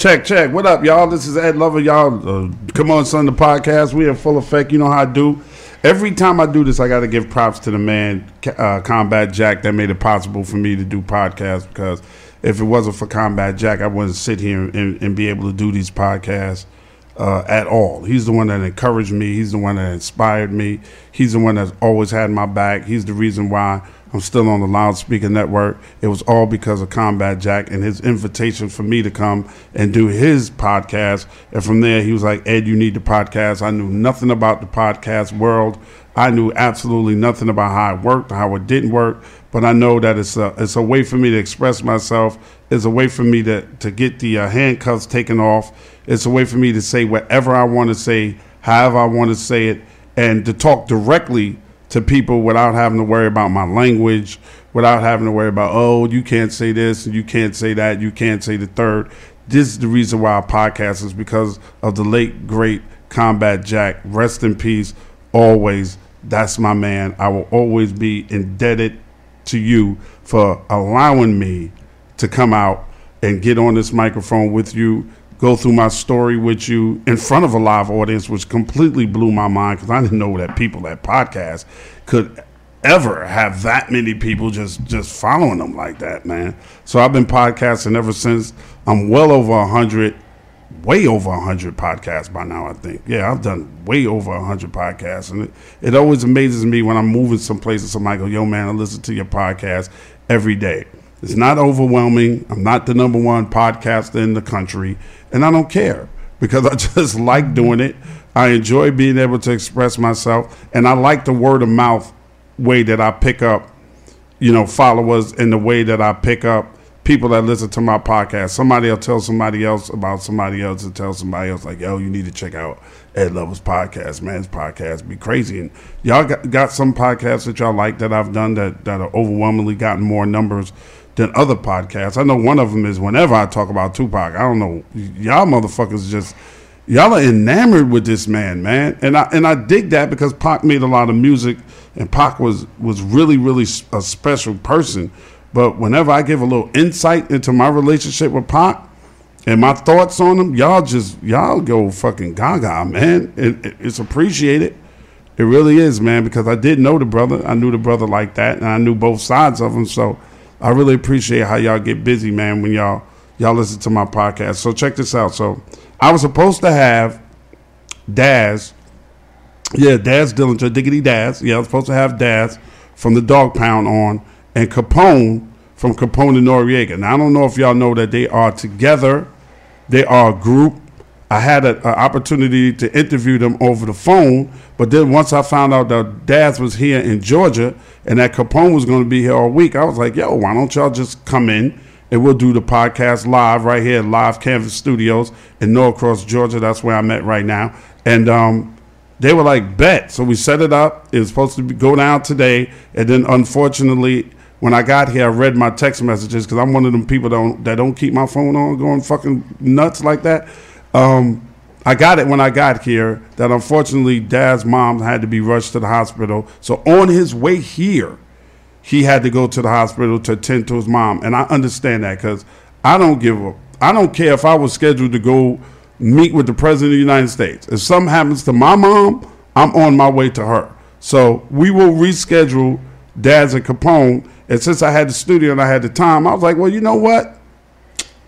Check, check. What up, y'all? This is Ed Lover, y'all. Uh, Come on, son, the podcast. We in full effect. You know how I do. Every time I do this, I got to give props to the man, uh, Combat Jack, that made it possible for me to do podcasts. Because if it wasn't for Combat Jack, I wouldn't sit here and, and be able to do these podcasts uh, at all. He's the one that encouraged me. He's the one that inspired me. He's the one that's always had my back. He's the reason why I'm still on the Loudspeaker Network. It was all because of Combat Jack and his invitation for me to come and do his podcast. And from there, he was like, Ed, you need the podcast. I knew nothing about the podcast world. I knew absolutely nothing about how it worked, how it didn't work. But I know that it's a, it's a way for me to express myself. It's a way for me to, to get the uh, handcuffs taken off. It's a way for me to say whatever I want to say, however I want to say it, and to talk directly to people without having to worry about my language, without having to worry about, oh, you can't say this you can't say that, you can't say the third. This is the reason why I podcast is because of the late, great Combat Jack. Rest in peace, always. That's my man. I will always be indebted to you for allowing me to come out and get on this microphone with you, go through my story with you in front of a live audience, which completely blew my mind because I didn't know that people that podcast could ever have that many people just just following them like that, man. So I've been podcasting ever since. I'm well over a hundred, way over a hundred podcasts by now. I think. Yeah, I've done way over a hundred podcasts, and it, it always amazes me when I'm moving someplace and somebody go, "Yo, man, I listen to your podcast every day." It's not overwhelming. I'm not the number one podcaster in the country, and I don't care because I just like doing it. I enjoy being able to express myself, and I like the word of mouth way that I pick up, you know, followers and the way that I pick up people that listen to my podcast. Somebody will tell somebody else about somebody else and tell somebody else like, yo, you need to check out Ed Lover's podcast. Man's podcast be crazy. And y'all got, got some podcasts that y'all like that I've done that, that are overwhelmingly gotten more numbers than other podcasts. I know one of them is whenever I talk about Tupac, I don't know, y'all motherfuckers just y'all are enamored with this man, man. And I and I dig that because Pac made a lot of music and Pac was was really really a special person. But whenever I give a little insight into my relationship with Pac and my thoughts on him, y'all just y'all go fucking gaga, man. It, it, it's appreciated. It really is, man, because I did know the brother. I knew the brother like that, and I knew both sides of him. So I really appreciate how y'all get busy, man, when y'all y'all listen to my podcast. So check this out. So I was supposed to have Daz, yeah, Daz Dillinger, Diggity Daz. Yeah, I was supposed to have Daz from the Dog Pound on, and Capone from Capone and Noreaga. Now I don't know if y'all know that they are together. They are a group. I had an opportunity to interview them over the phone, but then once I found out that Daz was here in Georgia and that Capone was going to be here all week, I was like, yo, why don't y'all just come in and we'll do the podcast live right here at Live Canvas Studios in Norcross, Georgia. That's where I'm at right now. And um, they were like, bet. So we set it up. It was supposed to go down today. And then unfortunately, when I got here, I read my text messages because I'm one of them people that don't, that don't keep my phone on going fucking nuts like that. Um, I got it when I got here. That unfortunately, Daz mom had to be rushed to the hospital. So on his way here, he had to go to the hospital to attend to his mom, and I understand that because I don't give a, I don't care if I was scheduled to go meet with the president of the United States. If something happens to my mom, I'm on my way to her. So we will reschedule Daz and Capone. And since I had the studio and I had the time, I was like, well, you know what?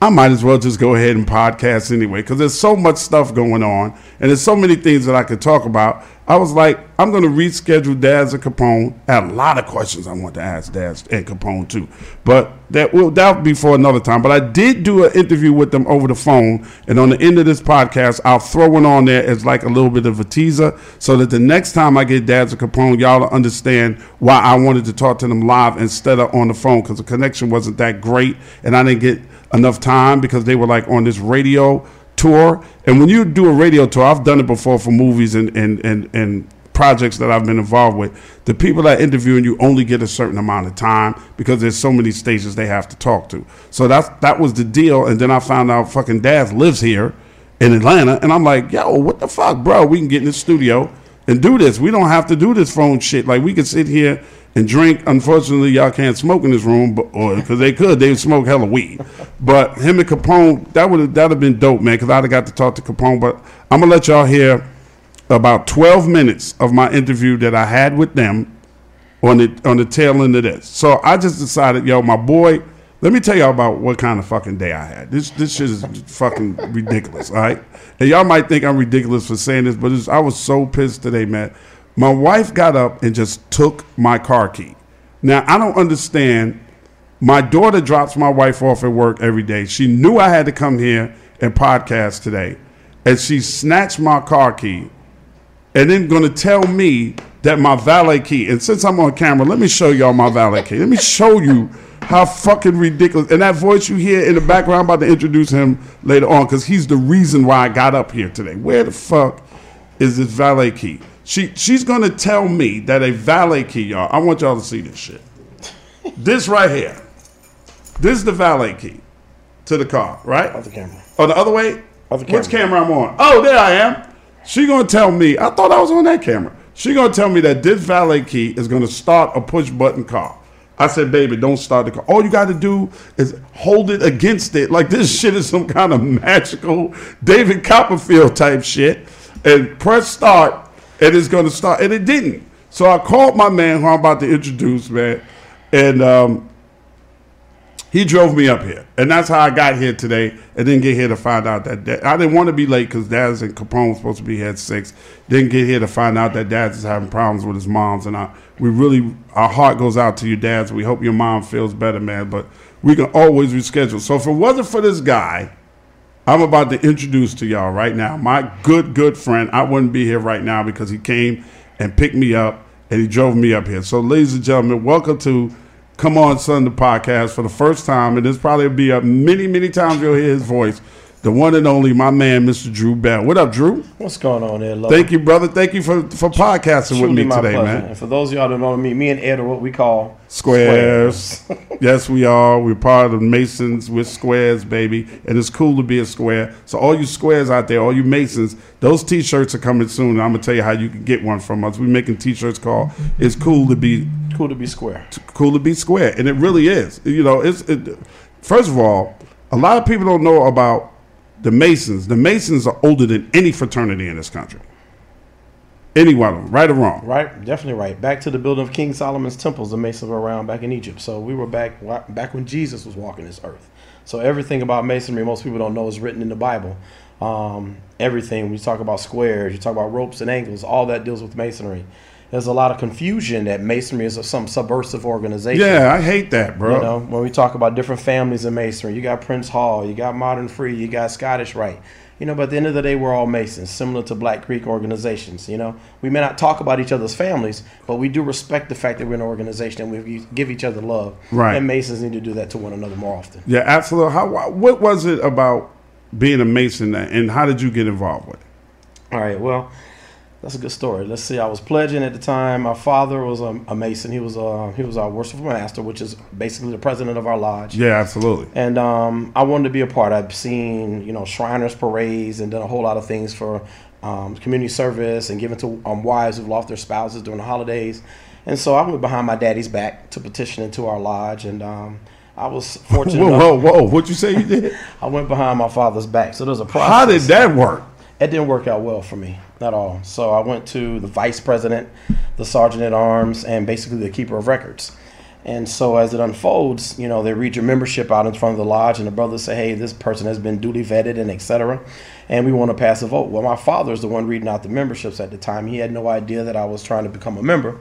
I might as well just go ahead and podcast anyway because there's so much stuff going on and there's so many things that I could talk about. I was like, I'm going to reschedule Daz and Capone. I had a lot of questions I want to ask Daz and Capone too, but that will that'll be for another time. But I did do an interview with them over the phone, and on the end of this podcast, I'll throw one on there as like a little bit of a teaser, so that the next time I get Daz and Capone, y'all understand why I wanted to talk to them live instead of on the phone because the connection wasn't that great, and I didn't get enough time because they were like on this radio tour. And when you do a radio tour, I've done it before for movies and and and, and projects that I've been involved with. The people that interviewing you only get a certain amount of time because there's so many stations they have to talk to. So that's that was the deal. And then I found out fucking Daz lives here in Atlanta, and I'm like, yo, what the fuck, bro? We can get in the studio and do this. We don't have to do this phone shit. Like we can sit here and drink. Unfortunately, y'all can't smoke in this room, but or because they could, they would smoke hella weed. But him and Capone, that would that have been dope, man. Because I'd have got to talk to Capone. But I'm gonna let y'all hear about 12 minutes of my interview that I had with them on the on the tail end of this. So I just decided, yo, my boy. Let me tell y'all about what kind of fucking day I had. This this shit is fucking ridiculous, all right? And y'all might think I'm ridiculous for saying this, but I was so pissed today, man. My wife got up and just took my car key. Now, I don't understand. My daughter drops my wife off at work every day. She knew I had to come here and podcast today. And she snatched my car key and then going to tell me that my valet key, and since I'm on camera, let me show y'all my valet key. Let me show you how fucking ridiculous. And that voice you hear in the background, I'm about to introduce him later on because he's the reason why I got up here today. Where the fuck is this valet key? She she's gonna tell me that a valet key, y'all. I want y'all to see this shit. this right here. This is the valet key to the car, right? Other camera. Oh, the other way? Other camera. Which camera I'm on? Oh, there I am. She gonna tell me. I thought I was on that camera. She gonna tell me that this valet key is gonna start a push button car. I said, baby, don't start the car. All you got to do is hold it against it. Like this shit is some kind of magical David Copperfield type shit. And press start, and it's gonna start. And it didn't. So I called my man who I'm about to introduce, man, and um, he drove me up here, and that's how I got here today. And didn't get here to find out that I didn't want to be late because Daz and Capone was supposed to be here at six. Didn't get here to find out that Daz is having problems with his mom's, and I we really our heart goes out to you, Daz. We hope your mom feels better, man. But we can always reschedule. So if it wasn't for this guy, I'm about to introduce to y'all right now my good good friend. I wouldn't be here right now because he came and picked me up and he drove me up here. So, ladies and gentlemen, welcome to Come On the podcast for the first time, and this probably will be up many, many times you'll hear his voice. The one and only, my man, Mr. Drew Bell. What up, Drew? What's going on there, love? Thank you, brother. Thank you for for podcasting with me today, pleasure. man. And for those of y'all that don't know me, me and Ed are what we call Squares. yes, we are. We're part of Masons. We're squares, baby. And it's cool to be a square. So, all you squares out there, all you Masons, those t shirts are coming soon. And I'm going to tell you how you can get one from us. We're making t shirts called It's Cool to Be Cool to be square. cool to be square, and it really is. You know, it's it, first of all, a lot of people don't know about the Masons. The Masons are older than any fraternity in this country. Any one of them, right or wrong. Right, definitely right. Back to the building of King Solomon's temples, the Masons were around back in Egypt. So we were back back when Jesus was walking this earth. So everything about masonry, most people don't know, is written in the Bible. Um, everything you talk about squares, you talk about ropes and angles, all that deals with masonry. There's a lot of confusion that masonry is some subversive organization. Yeah, I hate that, bro. You know, when we talk about different families in masonry, you got Prince Hall, you got Modern Free, you got Scottish Rite. You know, but at the end of the day, we're all Masons, similar to Black Greek organizations. You know, we may not talk about each other's families, but we do respect the fact that we're an organization and we give each other love. Right. And Masons need to do that to one another more often. Yeah, absolutely. How? What was it about being a Mason, and how did you get involved with it? All right. Well, That's a good story. Let's see. I was pledging at the time. My father was a, a Mason. He was a, he was our worshipful master, which is basically the president of our lodge. Yeah, absolutely. And um, I wanted to be a part. I've seen, you know, Shriners parades and done a whole lot of things for um, community service and given to um, wives who've lost their spouses during the holidays. And so I went behind my daddy's back to petition into our lodge. And um, I was fortunate. Whoa, whoa, whoa! What you say you did? I went behind my father's back. So there's a process. How did that work? It didn't work out well for me at all. So I went to the vice president, the sergeant at arms, and basically the keeper of records. And so as it unfolds, you know, they read your membership out in front of the lodge, and the brothers say, "Hey, this person has been duly vetted, and etc." And we want to pass a vote. Well, my father's the one reading out the memberships at the time. He had no idea that I was trying to become a member.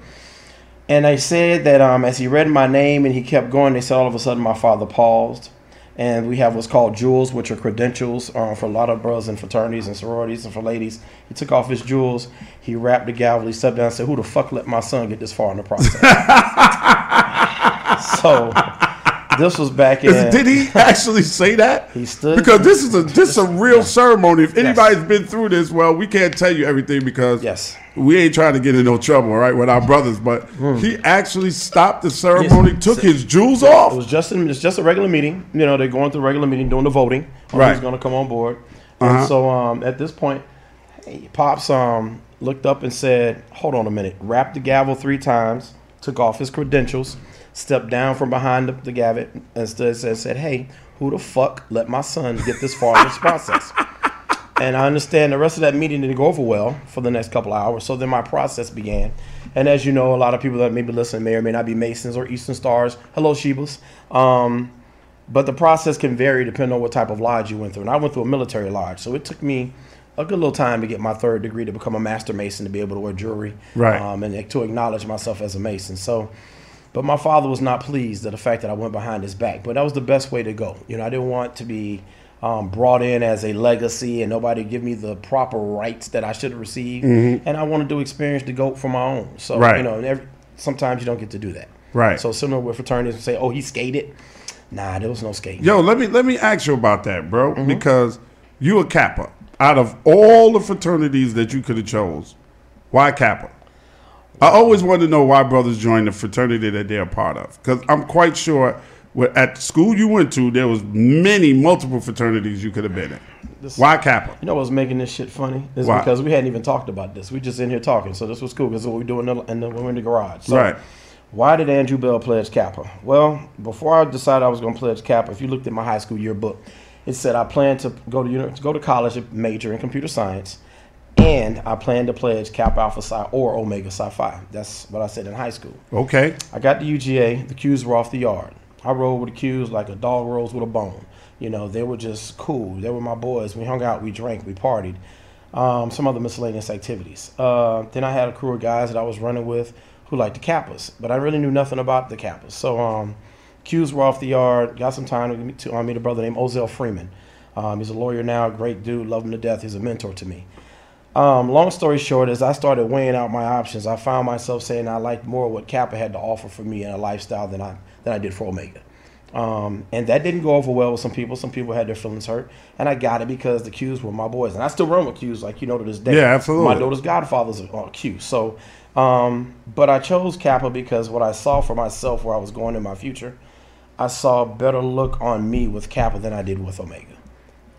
And they said that um, as he read my name and he kept going, they said all of a sudden my father paused. And we have what's called jewels, which are credentials uh, for a lot of brothers and fraternities and sororities and for ladies. He took off his jewels, he wrapped the gavel, he stepped down and said, Who the fuck let my son get this far in the process? so this was back in. Did he actually say that? He stood- because this is a this is a real ceremony. If anybody's been through this, well, we can't tell you everything because Yes. we ain't trying to get in no trouble, all right, with our brothers. But he actually stopped the ceremony, took his jewels off. It was just in, it's just a regular meeting. You know, they're going through a regular meeting, doing the voting. on Right. Who's going to come on board? And Uh-huh. so um, at this point, hey, pops um, looked up and said, "Hold on a minute." Rapped the gavel three times, took off his credentials, stepped down from behind the, the gavel, and stood said, "said Hey, who the fuck let my son get this far in this process?" And I understand the rest of that meeting didn't go over well for the next couple of hours. So then my process began. And as you know, a lot of people that may be listening may or may not be Masons or Eastern Stars. Hello, Shebas. Um, but the process can vary depending on what type of lodge you went through. And I went through a military lodge. So it took me a good little time to get my third degree to become a master Mason to be able to wear jewelry. Right. Um, and to acknowledge myself as a Mason. So, but my father was not pleased at the fact that I went behind his back. But that was the best way to go. You know, I didn't want to be um, brought in as a legacy and nobody give me the proper rights that I should have received. And I wanted to experience the goat for my own. So, Right. you know, every, sometimes you don't get to do that. Right. So similar with fraternities, and say, oh, he skated. Nah, there was no skating. Yo, let me let me ask you about that, bro, Mm-hmm. because you a Kappa. Out of all the fraternities that you could have chose, why Kappa? I always wanted to know why brothers join the fraternity that they're a part of, because I'm quite sure at the school you went to, there was many multiple fraternities you could have been in. Why Kappa? You know what's making this shit funny is Why? because we hadn't even talked about this. We just in here talking, so this was cool because what we do in the, in the we're in the garage. So Right. Why did Andrew Bell pledge Kappa? Well, before I decided I was going to pledge Kappa, if you looked at my high school yearbook, it said I plan to go to uni- to go to college and major in computer science, and I plan to pledge Kappa Alpha Psi or Omega Psi Phi. That's what I said in high school. Okay. I got the UGA. The Qs were off the yard. I rolled with the Qs like a dog rolls with a bone. You know, they were just cool. They were my boys. We hung out, we drank, we partied. Um, some other miscellaneous activities. Uh, then I had a crew of guys that I was running with who liked the Kappas, but I really knew nothing about the Kappas. So um, Qs were off the yard. Got some time to meet, to, uh, meet a brother named Ozell Freeman. Um, he's a lawyer now, great dude, love him to death. He's a mentor to me. Um, long story short, as I started weighing out my options, I found myself saying I liked more what Kappa had to offer for me in a lifestyle than I than I did for Omega. Um, and that didn't go over well with some people. Some people had their feelings hurt, and I got it because the Qs were my boys, and I still run with Qs, like you know to this day. Yeah, absolutely. My daughter's godfathers are Q. So, um, but I chose Kappa because what I saw for myself, where I was going in my future, I saw a better look on me with Kappa than I did with Omega,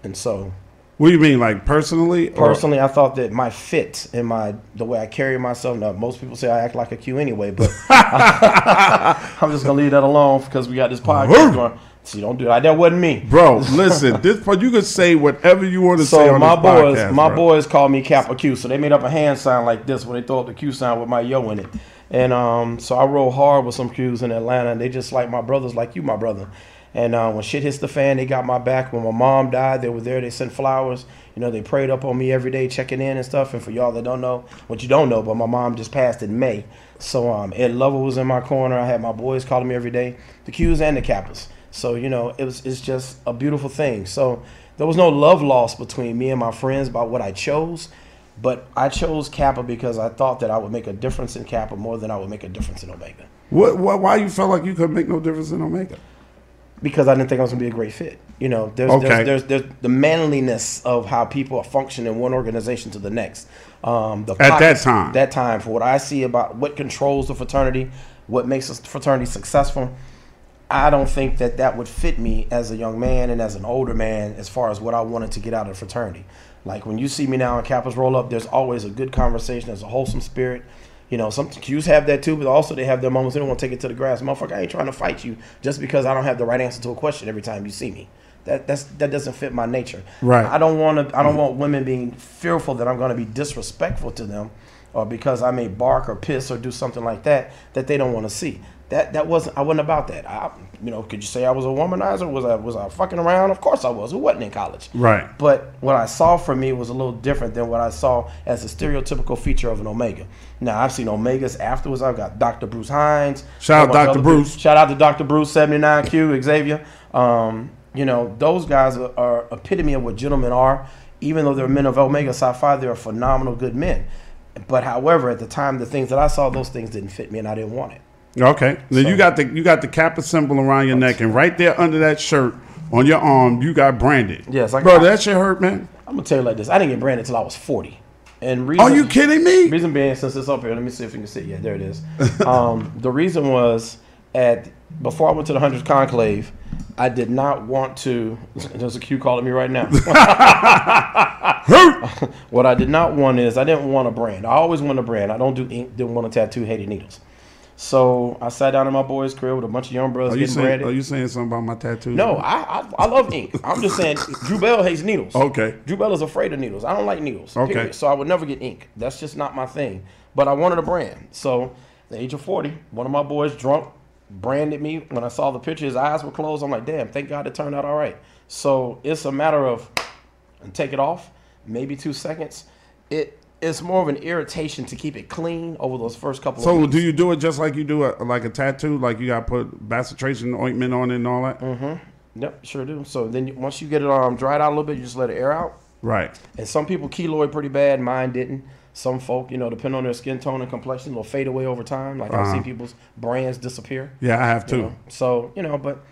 and so What do you mean, like personally? or- Personally, I thought that my fit and my the way I carry myself. Now, most people say I act like a Q anyway, but I'm just gonna leave that alone because we got this podcast going. So you don't do that. That wasn't me, bro, listen. This part you can say whatever you want to say So on my boys, podcast, my bro. boys call me Kappa Q. So they made up a hand sign like this when they throw up the Q sign with my yo in it. And um, so I roll hard with some Qs in Atlanta, and they just like my brothers, like you, my brother. And uh, when shit hits the fan, they got my back. When my mom died, they were there. They sent flowers. You know, they prayed up on me every day, checking in and stuff. And for y'all that don't know, what you don't know, but my mom just passed in May. So um, Ed Lover was in my corner. I had my boys calling me every day, the Qs and the Kappas. So you know, it was it's just a beautiful thing. So there was no love lost between me and my friends about what I chose, but I chose Kappa because I thought that I would make a difference in Kappa more than I would make a difference in Omega. What, what? Why you felt like you couldn't make no difference in Omega? Because I didn't think I was gonna be a great fit. You know, there's, Okay. there's, there's there's the manliness of how people function in one organization to the next. Um, the At that time. that time, for what I see about what controls the fraternity, what makes a fraternity successful, I don't think that that would fit me as a young man and as an older man as far as what I wanted to get out of the fraternity. Like when you see me now in Kappa's roll up, there's always a good conversation, there's a wholesome spirit. You know, some Qs have that too, but also they have their moments they don't want to take it to the grass. Motherfucker, I ain't trying to fight you just because I don't have the right answer to a question every time you see me. That that's that doesn't fit my nature. Right. I don't want to. I don't mm. want women being fearful that I'm going to be disrespectful to them, or because I may bark or piss or do something like that that they don't want to see. That that wasn't. I wasn't about that. I, you know, could you say I was a womanizer? Was I was I fucking around? Of course I was. Who wasn't in college? Right. But what I saw from me was a little different than what I saw as a stereotypical feature of an Omega. Now I've seen Omegas afterwards. I've got Dr. Bruce Hines. Shout out Dr. Bruce. people. Shout out to Dr. Bruce, 79Q, Xavier. Um, you know, those guys are, are epitome of what gentlemen are. Even though they're men of Omega Psi Phi, they're phenomenal good men. But however, at the time, the things that I saw, those things didn't fit me, and I didn't want it. Okay. Then So- you got the you got the Kappa symbol around your neck, and right there under that shirt on your arm, you got branded. Yes, I bro, got- that shit hurt, man. I'm gonna tell you like this: I didn't get branded until I was 40. And reason, Are you kidding me? Reason being, since it's up here, let me see if you can see. it. Yeah, there it is. Um, the reason was at before I went to the hundreds conclave, I did not want to. There's a Q calling me right now. what I did not want is I didn't want a brand. I always want a brand. I don't do ink. Didn't want to tattoo. Hated needles. So I sat down in my boy's crib with a bunch of young brothers Are you getting saying. Are you saying something about my tattoos? no, I, I I love ink. I'm just saying Drew Bell hates needles. Okay. Drew Bell is afraid of needles. I don't like needles. Okay. period. So I would never get ink. That's just not my thing. But I wanted a brand. So at the age of 40, one of my boys drunk branded me. When I saw the picture, his eyes were closed. I'm like, damn, thank God it turned out all right. So it's a matter of and take it off, maybe two seconds. It it's more of an irritation to keep it clean over those first couple of So do you do it just like you do a, like a tattoo? Like you got to put bacitracin ointment on it and all that? Mm-hmm. Yep, sure do. So then you, once you get it um dried out a little bit, you just let it air out. Right. And some people keloid pretty bad. Mine didn't. Some folk, you know, depending on their skin tone and complexion, will fade away over time. Like I've seen people's brands disappear. Yeah, I have you too. know. So you know, but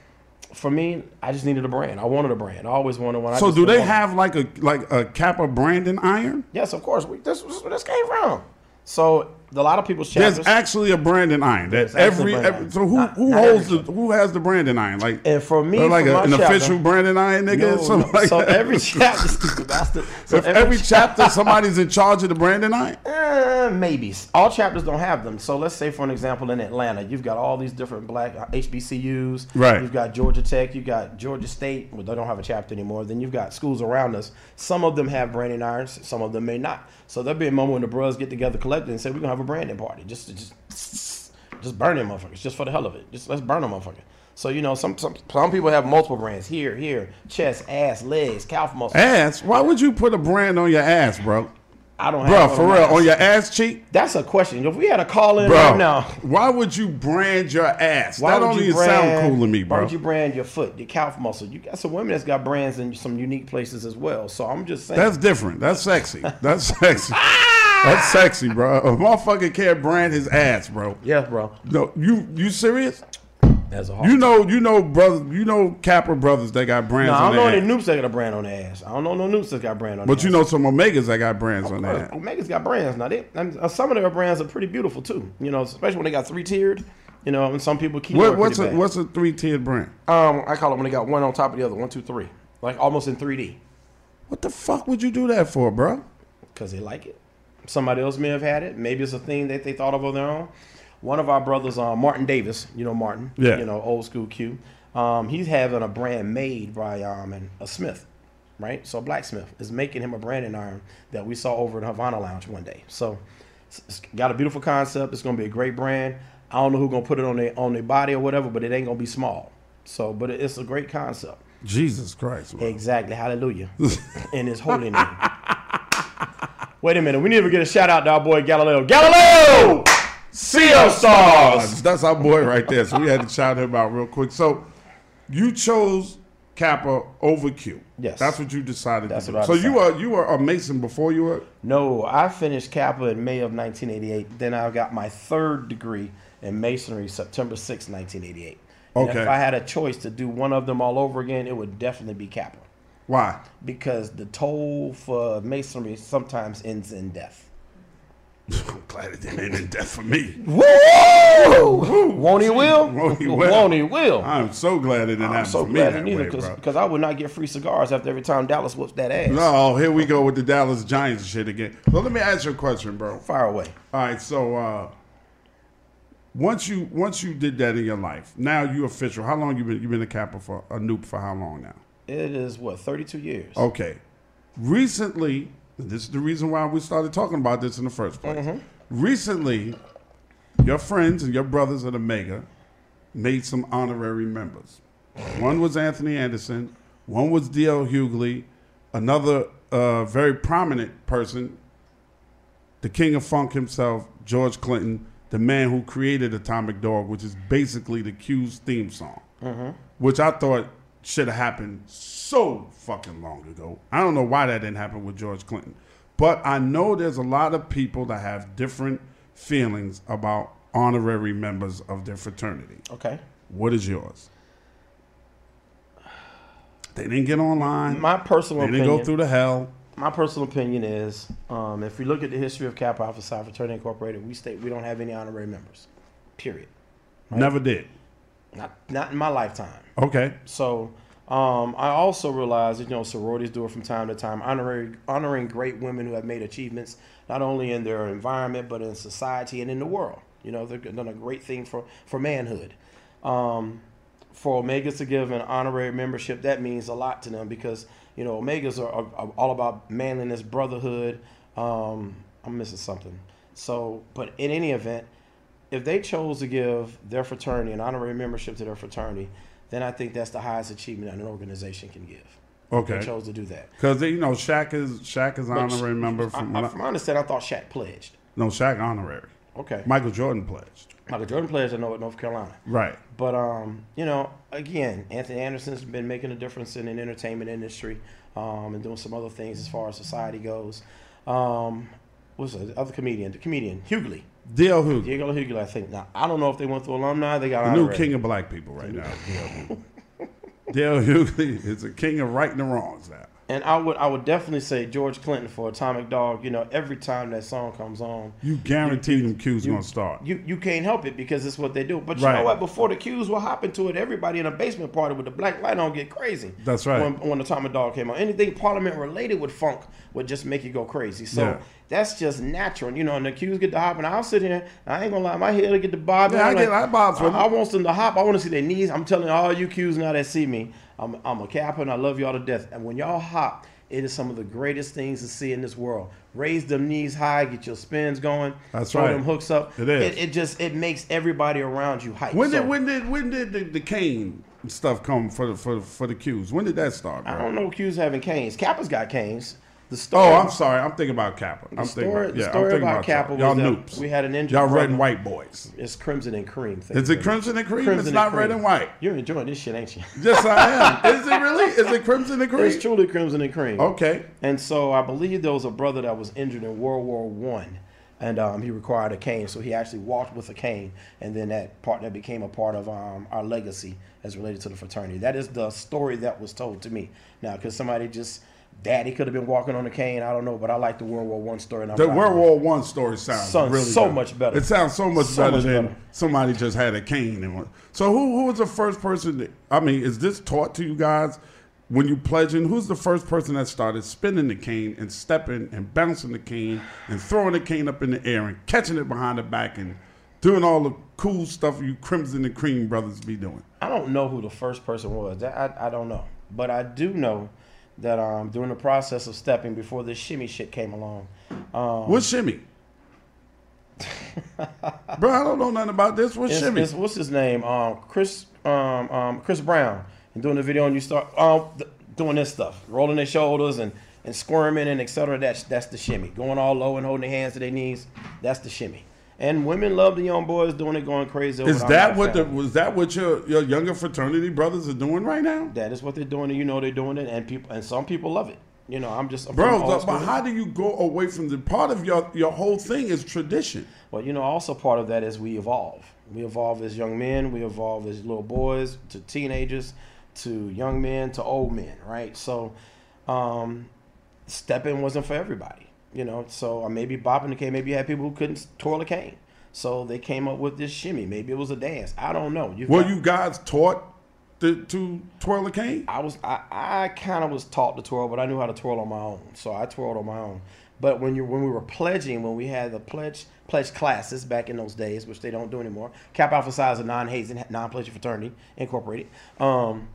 for me, I just needed a brand. I wanted a brand. I always wanted one. I So do they have like a like a Kappa branding iron? Yes, of course. We, this this came from. So a lot of people's There's actually a branding iron. That every, every so who Not- who not holds the who has the branding iron? Like And for me, like for a- my an chapter- official branding iron nigga. No, something no. like so that. every chapter, stupid bastard. So if every chapter somebody's in charge of the branding iron. Uh, maybe all chapters don't have them. So let's say, for an example, in Atlanta, you've got all these different black HBCUs. Right. You've got Georgia Tech. You've got Georgia State. Well, they don't have a chapter anymore. Then you've got schools around us. Some of them have branding irons. Some of them may not. So there'll be a moment when the bros get together, collectively, and say we're gonna have a branding party. Just, to just, just burn them motherfuckers, just for the hell of it. Just let's burn them motherfucker. So you know, some some some people have multiple brands here, here, chest, ass, legs, calf muscles. Ass? Why would you put a brand on your ass, bro? I don't have Bro, for real, on your ass cheek, That's a question. If we had a call in bro. right now, Why would you brand your ass? why that don't you even sound cool to me, bro. Why would you brand your foot, your calf muscle? You got some women that's got brands in some unique places as well. So I'm just saying. That's different. That's sexy. That's sexy. Ah! That's sexy, bro. A motherfucker can't brand his ass, bro. yeah, bro. No, you you serious? That's a hard. You know, you know, brother, you know, Kappa brothers that got brands no, I don't know any ass. Nupes that got a brand on their ass. I don't know no Nupes that got brand on. But you ass. know some Omegas that got brands on their ass. Omega's got brands now. They and uh, some of their brands are pretty beautiful too. You know, especially when they got three tiered. You know, and some people keep. What, what's a what's a three tiered brand? um? I call it when they got one on top of the other, one, two, three, like almost in 3D, What the fuck would you do that for, bro? because they like it. Somebody else may have had it. Maybe it's a thing that they thought of on their own. One of our brothers, uh, Martin Davis, you know Martin, Yeah. you know old school Q. Um, he's having a brand made by um, an, a Smith, right? So a blacksmith is making him a branding iron that we saw over in Havana Lounge one day. So it's, it's got a beautiful concept. It's gonna be a great brand. I don't know who's gonna put it on their on their body or whatever, but it ain't gonna be small. So, but it's a great concept. Jesus Christ, bro. Exactly. Hallelujah. In his holy name. Wait a minute. We need to get a shout out to our boy Galileo. Galileo! CO Stars! That's our boy right there. So we had to shout him out real quick. So you chose Kappa over Q. Yes. That's what you decided That's to do. So you were you were a Mason before you were No, I finished Kappa in May of 1988. Then I got my third degree in Masonry September 6, 1988. And Okay. if I had a choice to do one of them all over again, it would definitely be Kappa. Why? Because the toll for masonry sometimes ends in death. I'm glad it didn't end in death for me. Woo! Won't he will? Won't he will? Won't he will? I'm so glad it didn't I'm happen so for me glad that it neither way, because. I would not get free cigars after every time Dallas whoops that ass. No, here we go with the Dallas Giants shit again. Well, let me ask you a question, bro. Fire away. All right, so uh, once you once you did that in your life, now you official. How long you been you been a Kappa for a Nupe for how long now? It is what 32 years. Okay, recently, this is the reason why we started talking about this in the first place. Mm-hmm. Recently, your friends and your brothers at Omega made some honorary members. One was Anthony Anderson. One was D.L. Hughley. Another uh, very prominent person, the king of funk himself, George Clinton, the man who created Atomic Dog, which is basically the Q's theme song, which I thought should have happened so fucking long ago. I don't know why that didn't happen with George Clinton, but I know there's a lot of people that have different feelings about honorary members of their fraternity. Okay. What is yours? They didn't get online. My personal opinion. they didn't opinion. go through the hell. my personal opinion is, um, if we look at the history of Kappa Alpha Psi Fraternity Incorporated, we state we don't have any honorary members. Period. Never did. Not not in my lifetime. Okay. So um, I also realize that you know sororities do it from time to time, honoring honoring great women who have made achievements not only in their environment but in society and in the world. You know, they've done a great thing for for manhood. Um, for Omegas to give an honorary membership, that means a lot to them because you know Omegas are, are, are all about manliness, brotherhood. Um, I'm missing something. So, but in any event, if they chose to give their fraternity an honorary membership to their fraternity, then I think that's the highest achievement that an organization can give. Okay. They chose to do that. Because you know Shaq is Shaq is honorary member from I, from my understanding, I thought Shaq pledged. no Shaq honorary. Okay. Michael Jordan pledged. Michael Jordan pledged, I know, at North Carolina. Right. But um, you know, again, Anthony Anderson's been making a difference in the entertainment industry, um, and doing some other things as far as society goes. Um, what's the other comedian? The comedian Hughley, D.L. Hughley, Diego Hughley. I think. Now I don't know if they went through alumni. They got the new king of black people right now. D.L. Hughley. D.L. Hughley is the king of righting the wrongs now. And I would I would definitely say George Clinton for Atomic Dog. You know, every time that song comes on, You guarantee them Q's gonna start. you you can't help it because it's what they do. But you Right. know what? Before the Qs were hopping to it, everybody in a basement party with the black light on get crazy. That's right. When, when Atomic Dog came on, anything Parliament related with funk would just make you go crazy. So Yeah. that's just natural. You know, and the Qs get to hopping. I'll sit here. I ain't gonna lie, my head will get to bobbing. Yeah, I get- I bobs I, I want them to hop. I want to see their knees. I'm telling all you Qs now that see me, I'm I'm a Kappa and I love y'all to death. And when y'all hop. It is some of the greatest things to see in this world. Raise them knees high, get your spins going. That's throw right. them hooks up. It is. It, it just it makes everybody around you hype. When So, did when did when did the, the cane stuff come for the for for the Q's? When did that start, bro? I don't know Q's having canes. Kappa's got canes. The story, Oh, I'm sorry. I'm thinking about Kappa. I'm the thinking story, about, the story I'm thinking about about Kappa y'all. was Y'all that Nupes. we had an injury. Y'all red and white boys. It's crimson and cream. Thank Is it crimson and cream? Crimson it's not and red and white. You're enjoying this shit, ain't you? Yes, I am. Is it really? Is it crimson and cream? it's truly crimson and cream. Okay. And so I believe there was a brother that was injured in World War One, and um, he required a cane. So he actually walked with a cane, and then that part that became a part of um, our legacy as related to the fraternity. That is the story that was told to me. Now, because somebody just daddy could have been walking on a cane, I don't know, but I like the World War One story. And I'm The World. War One story sounds Sounds really so good. much better. It sounds so much So better much than better. somebody just had a cane and. So who who was the first person? That, I mean, is this taught to you guys when you pledging? Who's the first person that started spinning the cane and stepping and bouncing the cane and throwing the cane up in the air and catching it behind the back and doing all the cool stuff you Crimson and Cream brothers be doing? I don't know who the first person was. I, I don't know, but I do know that um, during the process of stepping before this shimmy shit came along, um, What's shimmy? Bro, I don't know nothing about this. What's it's- shimmy? it's- what's his name? Um, Chris um, um, Chris Brown, and doing the video, and you start um, th- doing this stuff, rolling their shoulders and and squirming and etc. That's that's the shimmy. Going all low and holding their hands to their knees. That's the shimmy. And women love the young boys doing it, going crazy. Is that what the was that what your your younger fraternity brothers are doing right now? That is what they're doing, and you know they're doing it, and people and some people love it. You know, I'm just I'm Bro, but school. how do you go away from the part of your your whole thing is tradition? Well, you know, also part of that is we evolve. We evolve as young men. We evolve as little boys to teenagers, to young men to old men. Right. So, um, stepping wasn't for everybody. You know. So uh, maybe bopping the cane. Maybe you had people who couldn't twirl a cane. So they came up with this shimmy. Maybe it was a dance. I don't know. You've Were got- you guys taught to, to twirl a cane? I was I, I kind of was taught to twirl, but I knew how to twirl on my own, so I twirled on my own. But when you when we were pledging, when we had the pledge pledge classes back in those days, which they don't do anymore, Kappa Alpha Psi is a non-hazing, non-pledging fraternity incorporated. Um,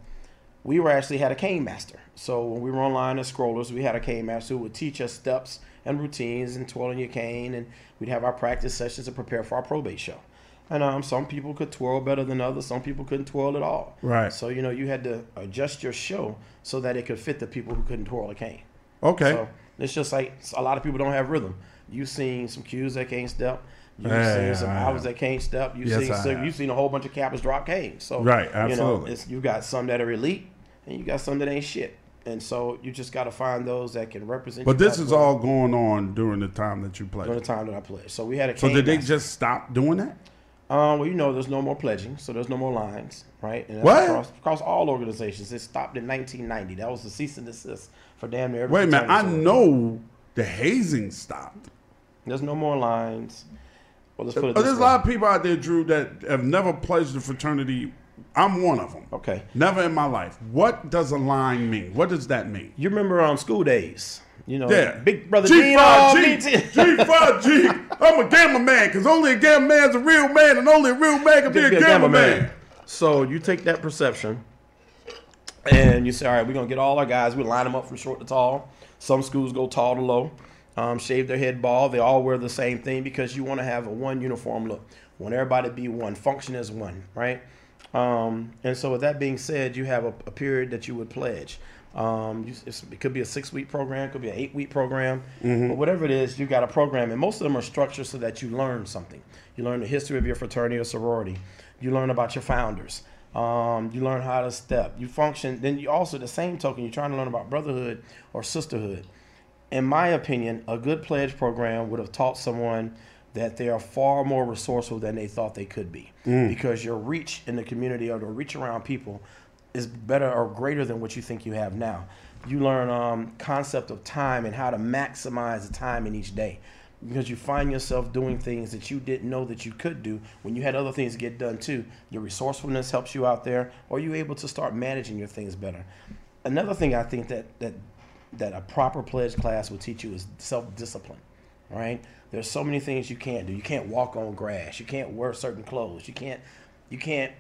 we were actually had a cane master. So when we were online as scrollers, we had a cane master who would teach us steps and routines and twirling your cane, and we'd have our practice sessions to prepare for our probate show. And um, some people could twirl better than others. Some people couldn't twirl at all. Right. So you know you had to adjust your show so that it could fit the people who couldn't twirl a cane. Okay. So it's just like a lot of people don't have rhythm. You've seen some Qs that can't step. You've Yeah, seen some hours that can't step. You've Yes, seen have. you've seen a whole bunch of Kappas drop canes. So Right, You know, absolutely. it's, you got some that are elite, and you got some that ain't shit. And so you just got to find those that can represent. but this is all going on during the time that you played. during the time that I played. So we had a So did they just stop doing that? Um, well, you know, there's no more pledging, so there's no more lines, right? And What? Across, across all organizations, it stopped in 1990. That was the cease and desist for damn near every. Wait a minute. I know the hazing stopped. There's no more lines. Well, let's put it this there's a lot of people out there, Drew, that have never pledged a fraternity. I'm one of them. Okay. Never in my life. What does a line mean? What does that mean? You remember on School Daze, you know, Yeah. Big Brother G Phi G. Gino, G Phi G. I'm a gamma man because only a gamma man's a real man and only a real man can be a gamma man. So you take that perception and you say, all right, we're going to get all our guys. We line them up from short to tall. Some schools go tall to low, um, shave their head bald. They all wear the same thing because you want to have a one uniform look. Want everybody to be one, function as one, right? Um, and so with that being said, you have a, a period that you would pledge. Um, you, it could be a six week program, it could be an eight week program, but whatever it is, you've got a program, and most of them are structured so that you learn something. You learn the history of your fraternity or sorority. You learn about your founders. Um, you learn how to step. You function. Then you also, the same token, you're trying to learn about brotherhood or sisterhood. In my opinion, a good pledge program would have taught someone that they are far more resourceful than they thought they could be because your reach in the community or the reach around people is better or greater than what you think you have now. You learn um, concept of time and how to maximize the time in each day because you find yourself doing things that you didn't know that you could do when you had other things to get done too. Your resourcefulness helps you out there, or you're able to start managing your things better. Another thing I think that that that a proper pledge class will teach you is self-discipline. Right? There's so many things you can't do. You can't walk on grass. You can't wear certain clothes. You can't you can't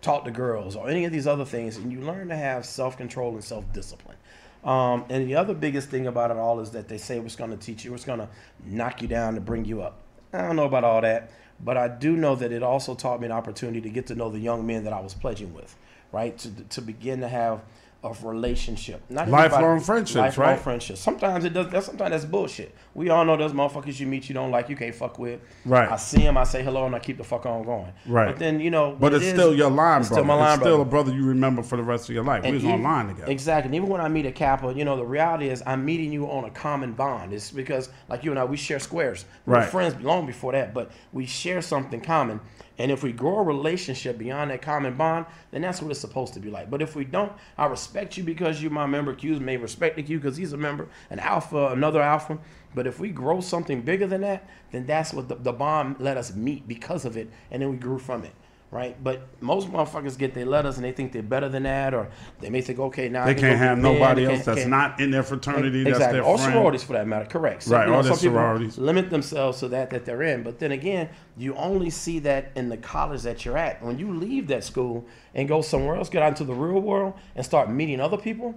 talk to girls or any of these other things, and you learn to have self-control and self-discipline. Um, and the other biggest thing about it all is that they say it's going to teach you, it's going to knock you down to bring you up. I don't know about all that, but I do know that it also taught me an opportunity to get to know the young men that I was pledging with, right? To, to begin to have a relationship, not Lifelong friendships, lifelong right? friendships. Sometimes it does. That's, sometimes that's bullshit. We all know those motherfuckers you meet you don't like, you can't fuck with. Right. I see him, I say hello, and I keep the fuck on going. Right. But then you know, But it it's is- still your line, it's brother. Still my line, it's still brother. a brother you remember for the rest of your life. we was even- online together. Exactly. And even when I meet a Kappa, you know, the reality is I'm meeting you on a common bond. It's because, like you and I, we share squares. We were Right. friends long before that, but we share something common. And if we grow a relationship beyond that common bond, then that's what it's supposed to be like. But if we don't, I respect you because you're my member. Q's may respect you because he's a member, an alpha, another alpha. But if we grow something bigger than that, then that's what the, the bond let us meet because of it, and then we grew from it. Right, but most motherfuckers get their letters and they think they're better than that, or they may think, okay, now I they can can't have nobody else that's not in their fraternity. exactly, That's their or friend. sororities for that matter. Correct. So, Right, you know, the some sororities. limit themselves to that that they're in. But then again, you only see that in the college that you're at. When you leave that school and go somewhere else, get out into the real world and start meeting other people,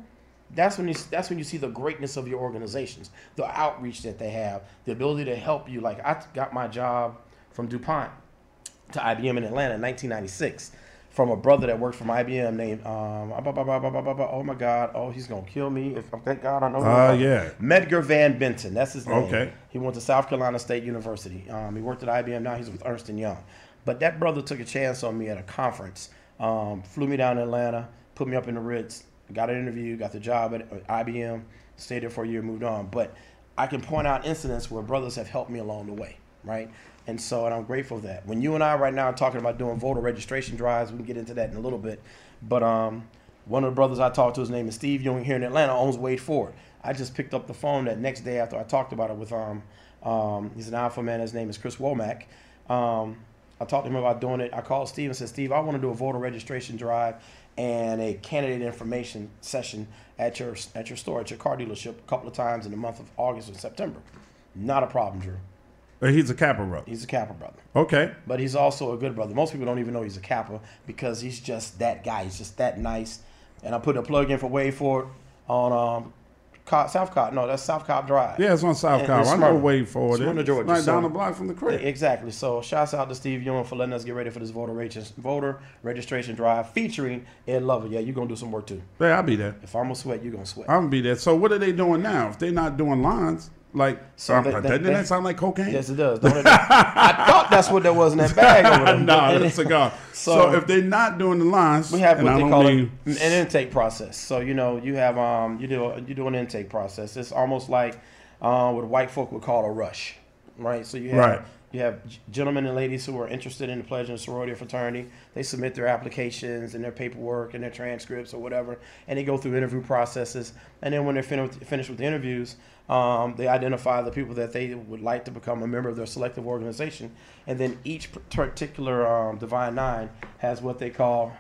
that's when you that's when you see the greatness of your organizations, the outreach that they have, the ability to help you. Like I got my job from DuPont to IBM in Atlanta in 1996 from a brother that worked from IBM named um ah, oh my god oh he's gonna kill me if thank God I know who Uh, yeah. Medgar Van Benton that's his name Okay. he went to South Carolina State University um, he worked at IBM now he's with Ernst and Young but that brother took a chance on me at a conference um, flew me down to Atlanta put me up in the Ritz got an interview got the job at at IBM stayed there for a year moved on but I can point out incidents where brothers have helped me along the way right? And so, and I'm grateful for that. When you and I right now are talking about doing voter registration drives, we can get into that in a little bit. But um, one of the brothers I talked to, his name is Steve Young here in Atlanta, owns Wade Ford. I just picked up the phone that next day after I talked about it with um, um he's an alpha man. His name is Chris Womack. Um, I talked to him about doing it. I called Steve and said, Steve, I want to do a voter registration drive and a candidate information session at your at your store, at your car dealership, a couple of times in the month of August or September. Not a problem, Drew. Uh, He's a Kappa brother. He's a Kappa brother, Okay. but he's also a good brother. Most people don't even know he's a Kappa because he's just that guy. He's just that nice. And I put a plug in for Wade Ford on um, Co- South Cobb. No, that's South Cobb Drive. Yeah, it's on South Cobb. I know. Wade Ford. Smyrna, It's Georgia. Right down the block from the crib. Exactly. So, shouts out to Steve Young for letting us get ready for this voter voter registration drive featuring Ed Lover. Yeah, you're gonna do some work too. Yeah, I'll be there. If I'm gonna sweat, you're gonna sweat. I'm gonna be there. So what are they doing now? If they're not doing lines, like, So um, they- they- doesn't they- that sound like cocaine? yes, it does. Don't it? I thought that's what there was in that bag over there. no, And it's a it- cigar. So, So- if they're not doing the lines, We have what they call mean, an intake process. So you know, you have um, you do you do an intake process. It's almost like uh, what white folk would call a rush, right? So you have Right. you have gentlemen and ladies who are interested in the pledge and sorority or fraternity. They submit their applications and their paperwork and their transcripts or whatever, and they go through interview processes. And then when they're fin- finished with the interviews, um, they identify the people that they would like to become a member of their selective organization. And then each particular um, Divine Nine has what they call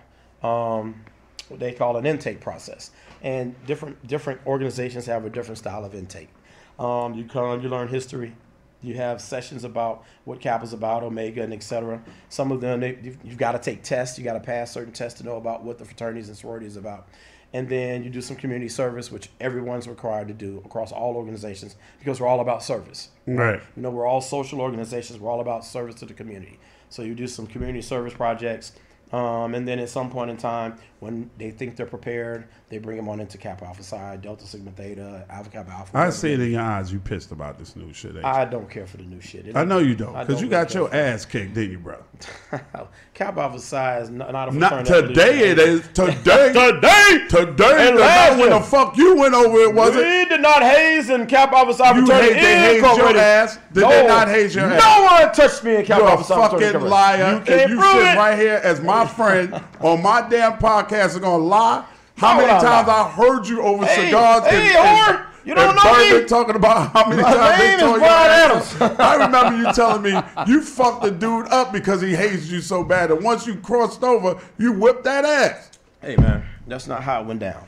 um, what they call an intake process, and different different organizations have a different style of intake. Um, you come, you learn history. You have sessions about what Kappa is about, Omega, and etc. Some of them, they, you've, you've got to take tests. You got to pass certain tests to know about what the fraternities and sororities about. And then you do some community service, which everyone's required to do across all organizations because we're all about service. right? You know, we're all social organizations. We're all about service to the community. So you do some community service projects, um, and then at some point in time, when they think they're prepared, they bring them on into Kappa Alpha Psi, Delta Sigma Theta, Alpha Kappa Alpha. I see it in your eyes. You pissed about this new shit. Ain't you? I don't care for the new shit. It- I know you don't, because you really got your ass kicked, didn't you, bro? Kappa Alpha Psi is not, not a Not today. It is today. Today. Today. And last when the fuck you went over it, was it? We did not haze in Kappa Alpha Psi You fraternity. hate- they hazed your ass? Did no, they not haze your ass? no one touched me in Kappa You're a Alpha Psi fraternity. fucking liar. You and can't you prove sit it. right here as my friend on my damn podcast are gonna lie. How Why many would times lie? I heard you over Hey, cigars hey, and, whore, you don't and know me. Bourbon talking about how many My times they name is told you Brian Adams. I remember you telling me you fucked the dude up because he hates you so bad, and once you crossed over, you whipped that ass. Hey man, that's not how it went down.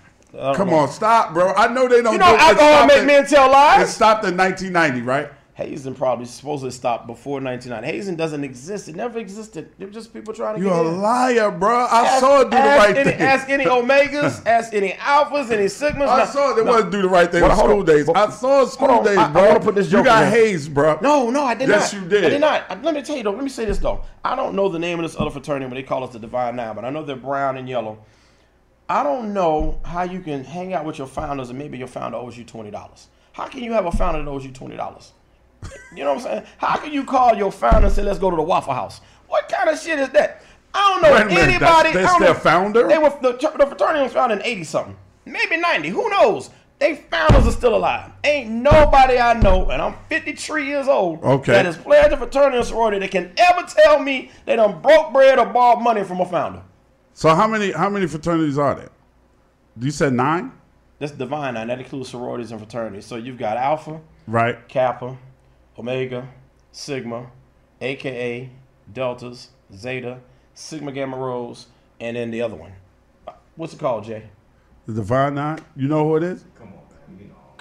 Come know. on, stop, bro. I know they don't. You know alcohol make men tell lies. It stopped in 1990, right? Hazing probably supposedly stopped before 1990. Hazing doesn't exist. It never existed. They're just people trying to You're a in. liar, bro. I Ask- saw it do the right any, thing. Ask any omegas, ask any alphas, any sigmas. I No, saw it. It no. wasn't do the right thing Well, in school on. days. I saw school hold on. days, I- I bro. wanna put this joke you got hazed, bro. No, no, I did Yes, not. Yes, you did. I did not. Let me tell you though. Let me say this though. I don't know the name of this other fraternity, but they call us the Divine Nine. But I know they're brown and yellow. I don't know how you can hang out with your founders and maybe your founder owes you twenty dollars. How can you have a founder that owes you twenty dollars? You know what I'm saying? How can you call your founder and say, "Let's go to the Waffle House"? What kind of shit is that? I don't know Wait anybody. that's- that's their know- founder? They were the, the fraternity was founded in eighty something, maybe ninety. Who knows? They founders are still alive. Ain't nobody I know, and I'm 53 years old. Okay. That is pledged to fraternity and sorority that can ever tell me they done broke bread or borrowed money from a founder. So how many how many fraternities are there? You said nine, That's divine nine. That includes sororities and fraternities. So you've got Alpha, right? Kappa, Omega, Sigma, aka Deltas, Zeta, Sigma Gamma Rhos, and then the other one. Uh, What's it called, Jay? The Divine Nine. You know who it is? Come on,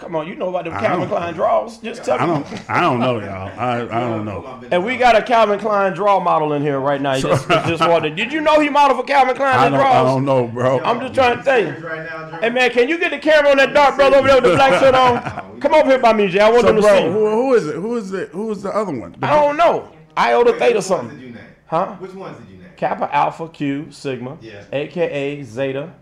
you know about the I Calvin Klein draws. Just tell I me. don't. I don't know, y'all. I, I don't know. And we got a Calvin Klein draw model in here right now. He just, just wanted. Did you know he modeled for Calvin Klein I and don't. draws? I don't know, bro. I'm just trying to tell you. Right now, Hey man, can you get the camera on that dark brother over there with the black shirt on? Come over here by me, Jay. I want so, them to bro, you. who, who is it? Who is it? Who is the other one? The- I don't know. Iota Wait, Theta which ones something. did you name? Huh? Which ones did you name? Kappa Alpha Q Sigma, Yeah. aka Zeta,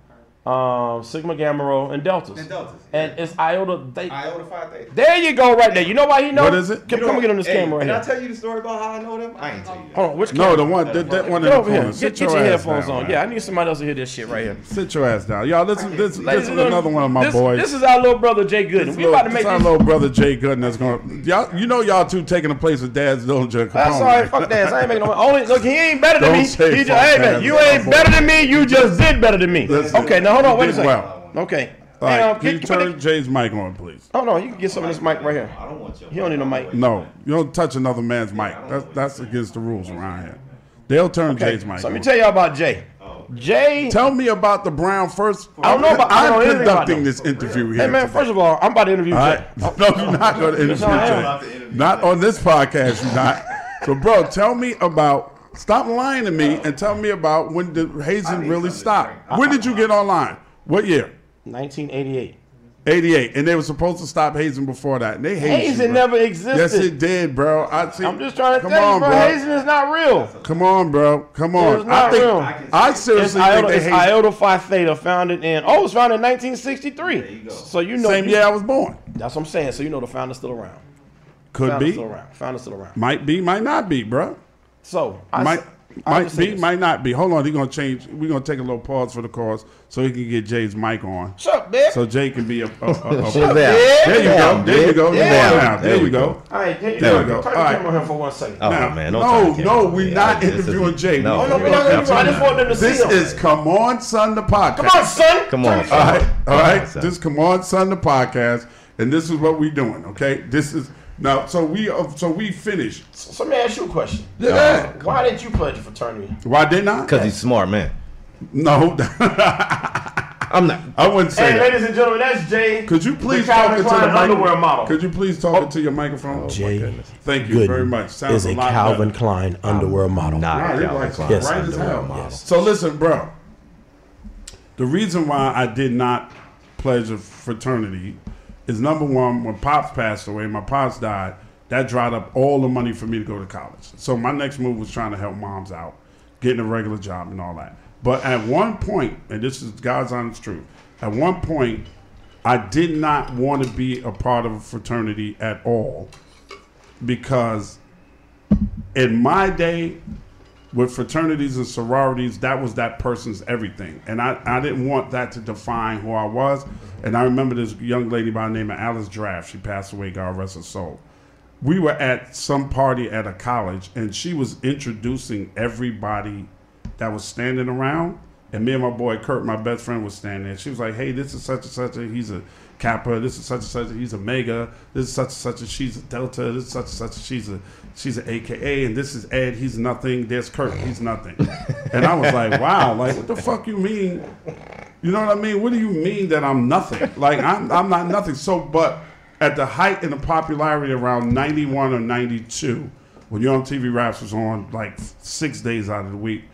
um, Sigma Gamma Rho, and Deltas. And Deltas, And it's Iota. They, Iota Phi Theta. there you go, right there. You know why he knows? What is it? Come, You know come what? get on this Hey, camera right Can I here. tell you the story about how I know them? I ain't tell you that. Hold on, which No, the one that, that one in Get the over here. corner. Get, Sit get your your headphones down, on. man. Yeah, I need somebody else to hear this shit right here. Sit your ass down, y'all. This is this, Ladies this is another one of my this, boys. This is our little brother Jay Gooden. This We little- about to make this our little brother Jay Gooden that's going. Y'all, you know, y'all two taking the place of Daz Dillinger. That's all right. Fuck that. I ain't making no money. Only look, he ain't better than me. He just, fuck hey man, you ain't better than me. You just did better than me. Okay, now hold on. Wait a second. well. Okay. All right, can you turn Jay's mic on, please? Oh no, you can get some of this mic right here. I don't want your. He don't need no mic. No, you don't touch another man's mic. That's that's against the rules around here. They'll turn Okay, Jay's mic. so let me on. tell y'all about Jay. Jay. Tell me about the Brown first. I don't know about- I don't I'm conducting this interview here. Hey man, today. first of all, I'm about to interview All Jay. No, you're not going to interview how I am. About to Jay. Not on this podcast, you're not. So, bro, tell me about. Stop lying to me uh, and tell me about when did hazing really something to stop. When did you get online? What year? 1988. 88. And they were supposed to stop hazing before that. And they hazing, you, bro. never existed. Yes, it did, bro. I see. I'm just trying to Come tell on, you, bro. bro. Hazen is not real. Come on, bro. Come on. It's not I think real. I It's seriously think Iota, they it's. Iota Phi Theta, founded in oh, it was founded in 1963. There you go. So you know, Same you- year I was born. That's what I'm saying. So you know the founder's still around. Could Founder's be. still around. Founder's still around. Might be. Might not be, bro. So I Might s- I might be. this. Might not be. Hold on. He's gonna change. We're gonna take a little pause for the cause so he can get Jay's mic on. Shut up, bitch. So Jay can be a. a, a, a- Sit there you go. There you go. Yeah. There you go. All right, here you There go. we go. Turn the All right. camera here for one second. Oh Now, man, no, no, we're Yeah, not this is- interviewing Jay. No, Oh, no, we're not interviewing. I just want them to see This is Come On Son the podcast. Come on, son. Come on, All right. All right. son. This come on, son, the podcast, and this is what we're doing. Okay, this is now. So we, uh, so we finished. So let me ask you a question. Yeah. Why didn't you pledge a fraternity? Why didn't I? Because he's smart, man. No, I'm not. I wouldn't say Hey, that. ladies and gentlemen, that's Jay. Could you please the talk into the Klein underwear mic? model. Could you please talk into your microphone? Jay Thank you very much. Sounds a lot better. Klein underwear model. Not Right, Calvin like, Klein. Yes, right as hell. model. So listen, bro. The reason why I did not pledge a fraternity is number one, when Pops passed away, my Pops died, that dried up all the money for me to go to college. So my next move was trying to help moms out, getting a regular job and all that. But at one point, and this is God's honest truth, at one point, I did not want to be a part of a fraternity at all because in my day, with fraternities and sororities, that was that person's everything. And I, I didn't want that to define who I was. And I remember this young lady by the name of Alice Draft. She passed away, God rest her soul. We were at some party at a college, and she was introducing everybody that was standing around. And me and my boy Kurt, my best friend, was standing there. She was like, "Hey, this is such and such a he's a Kappa. This is such and such he's a Mega. This is such and such she's a Delta. This is such and such she's a she's an AKA. And this is Ed. He's nothing. There's Kurt. He's nothing." and I was like, "Wow, like what the fuck you mean? You know what I mean? What do you mean that I'm nothing? Like I'm I'm not nothing." So, but at the height and the popularity around 91 or 92, when Yo MTV Raps was on like six days out of the week,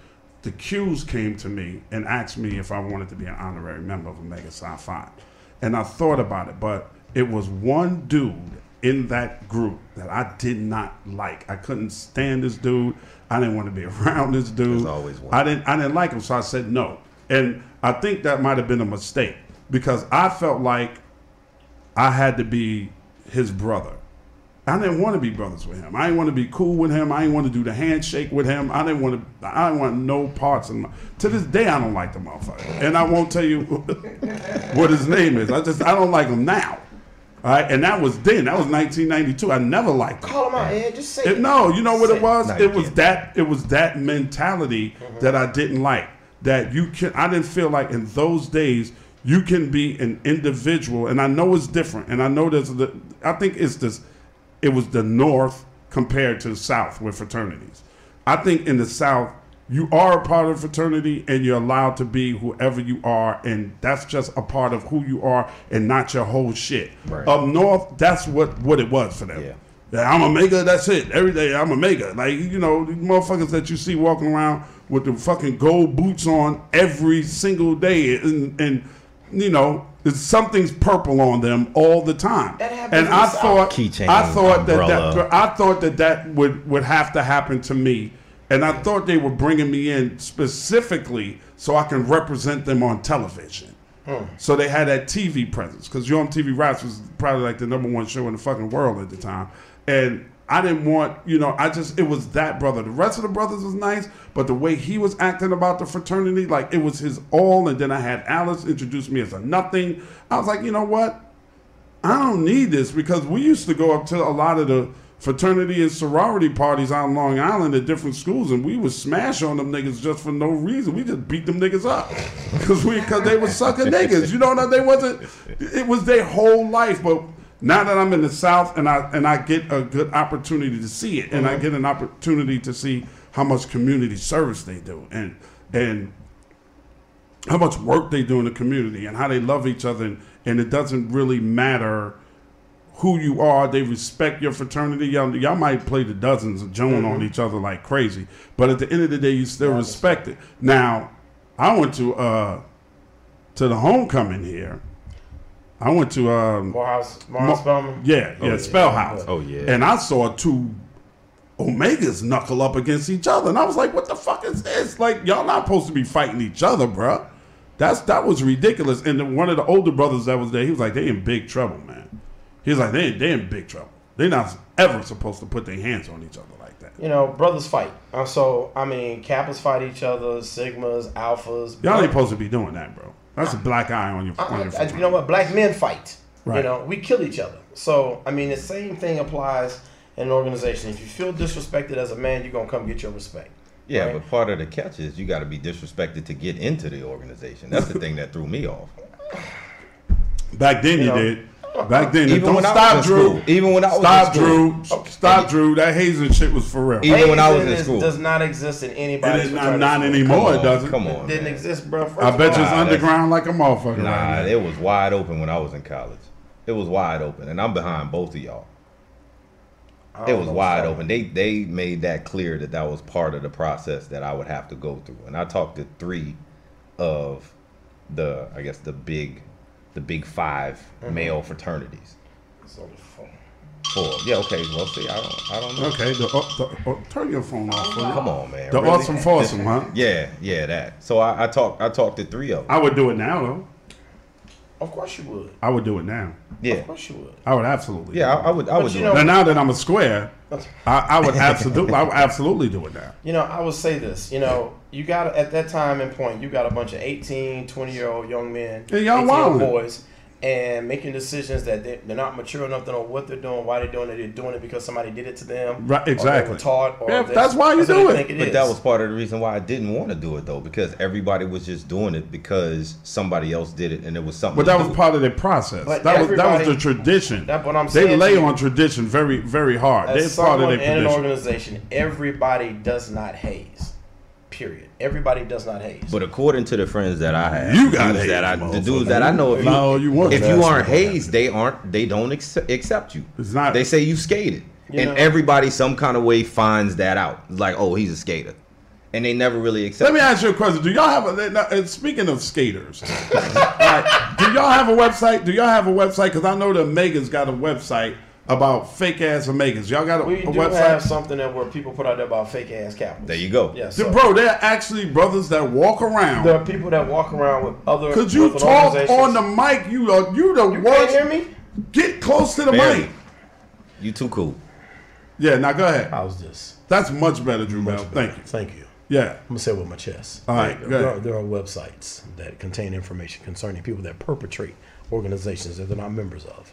the Qs came to me and asked me if I wanted to be an honorary member of Omega Psi Phi. And I thought about it, but it was one dude in that group that I did not like. I couldn't stand this dude. I didn't want to be around this dude. There's always one. I didn't I didn't like him, so I said no. And I think that might have been a mistake because I felt like I had to be his brother. I didn't want to be brothers with him. I didn't want to be cool with him. I didn't want to do the handshake with him. I didn't want to. I didn't want no parts in my. To this day, I don't like the motherfucker, and I won't tell you what his name is. I just I don't like him now. All right, and that was then. That was 1992. I never liked him. Call him out, Ed. Just say It- no, you know what it was? No, it was can't. that it was that mentality mm-hmm. that I didn't like. That you can I didn't feel like in those days you can be an individual and I know it's different and I know there's the I think it's this it was the north compared to the south with fraternities. I think in the south you are a part of a fraternity and you're allowed to be whoever you are and that's just a part of who you are and not your whole shit. Right. Up north that's what what it was for them. Yeah. Yeah, I'm a mega. That's it. Every day I'm a mega. Like you know, the motherfuckers that you see walking around with the fucking gold boots on every single day, and, and you know, something's purple on them all the time. That happens and I thought, Keychain, I thought that, umbrella. that I thought that that would would have to happen to me, and I thought they were bringing me in specifically so I can represent them on television. Hmm. So they had that TV presence because Yo MTV Raps was probably like the number one show in the fucking world at the time. And I didn't want, you know, I just, it was that brother. The rest of the brothers was nice, but the way he was acting about the fraternity, like it was his all. And then I had Alice introduce me as a nothing. I was like, you know what? I don't need this because we used to go up to a lot of the fraternity and sorority parties on Long Island at different schools, and we would smash on them niggas just for no reason. We just beat them niggas up because we because they were sucker niggas. You know what? They wasn't. It was their whole life, but. Now that I'm in the South and I and I get a good opportunity to see it, and I get an opportunity to see how much community service they do, and and how much work they do in the community and how they love each other and, and it doesn't really matter who you are. They respect your fraternity. Y'all, y'all might play the dozens of joan on each other like crazy but at the end of the day you still respect it. Now i went to uh to the homecoming here i went to um Morehouse, Morehouse Mo- Spelman. yeah, yeah, Spell House. Oh, yeah. And I saw two Omegas knuckle up against each other, and I was like, "What the fuck is this? Like, y'all not supposed to be fighting each other, bruh. That's that was ridiculous." And then one of the older brothers that was there, he was like, "They in big trouble, man." He was like, "They they in big trouble. They're not ever supposed to put their hands on each other like that." You know, brothers fight. Uh, so I mean, Kappas fight each other, Sigmas, Alphas. Y'all ain't supposed to be doing that, bro. That's a black eye on your. On your I- fraternity. you know what? Black men fight. Right. You know, we kill each other. So I mean, the same thing applies in an organization. If you feel disrespected as a man, you're gonna come get your respect. Yeah, Right. but part of the catch is you got to be disrespected to get into the organization. That's the thing that threw me off. Back then, you, know, did. Back then, Even don't when I was stop, in Drew. school. Even when I was in stop, school. Drew. Stop, Drew. That hazing shit was for real. Even when I was in school. does not exist in It anybody's not, not anymore. Come It doesn't. Come on, Didn't man. exist, bro. First I bet you it's Nah, underground like a motherfucker Nah, right it was wide open when I was in college. It was wide open, and I'm behind both of y'all. It was wide what's open. They they made that clear that that was part of the process that I would have to go through. And I talked to three of the I guess the big the big 5 Mm-hmm. male fraternities. It's on the phone. Four. Yeah, okay. Well, see, I don't I don't know. Okay, the, uh, the, uh, turn your phone off. For Come you. on, man. The Really? awesome foursome, huh? Yeah, yeah, that. So I, I talked I talked to three of them. I would do it now, though. Of course you would. I would do it now. Yeah. Of course you would. I would absolutely. Yeah, I, do I would I But would you do know- it. it. Now, now that I'm a square, I, I would absolutely, I would absolutely do it now. You know, I would say this. You know, you got at that time and point, you got a bunch of 18, 20 year old young men, Yeah, y'all 18 year old wildin'. boys, and making decisions that they, they're not mature enough to know what they're doing, why they're doing it. They're doing it because somebody did it to them. Right, or they exactly. were taught. Or Yeah, that's why you what do they it. But is. that was part of the reason why I didn't want to do it though, because everybody was just doing it because somebody else did it and it was something. But that to was do. part of their process. But that was that was the tradition. That's what I'm saying. They lay you. on tradition very, very hard. They're As part of someone their in an organization, everybody does not haze. Period. Everybody does not haze. But according to the friends that I have, You the got that I, the motherfucker. dudes that I know, if you, you want if you aren't That's hazed, they aren't, they don't accept, accept you. It's not- They say you skated, You and know- everybody some kind of way finds that out. Like, oh, he's a skater, and they never really accept. Let me ask you a question. Do y'all have a? Now, and speaking of skaters, all right, do y'all have a website? Do y'all have a website? Because I know the Megas got a website about fake ass Omegas. Y'all got a, we a do website? have something that where people put out there about fake ass capitals. There you go. Yes, Dude, so bro, they're actually brothers that walk around. there are people that walk around with other. Could you talk on the mic? You are you the You worst. can't hear me? Get close to the Barely. mic. You too cool. Yeah, now go ahead. How's this? That's much better, Drew Bell. Thank you. Thank you. Yeah. I'm gonna say it with my chest. All right, there, go there ahead. are, there are websites that contain information concerning people that perpetrate organizations that they're not members of.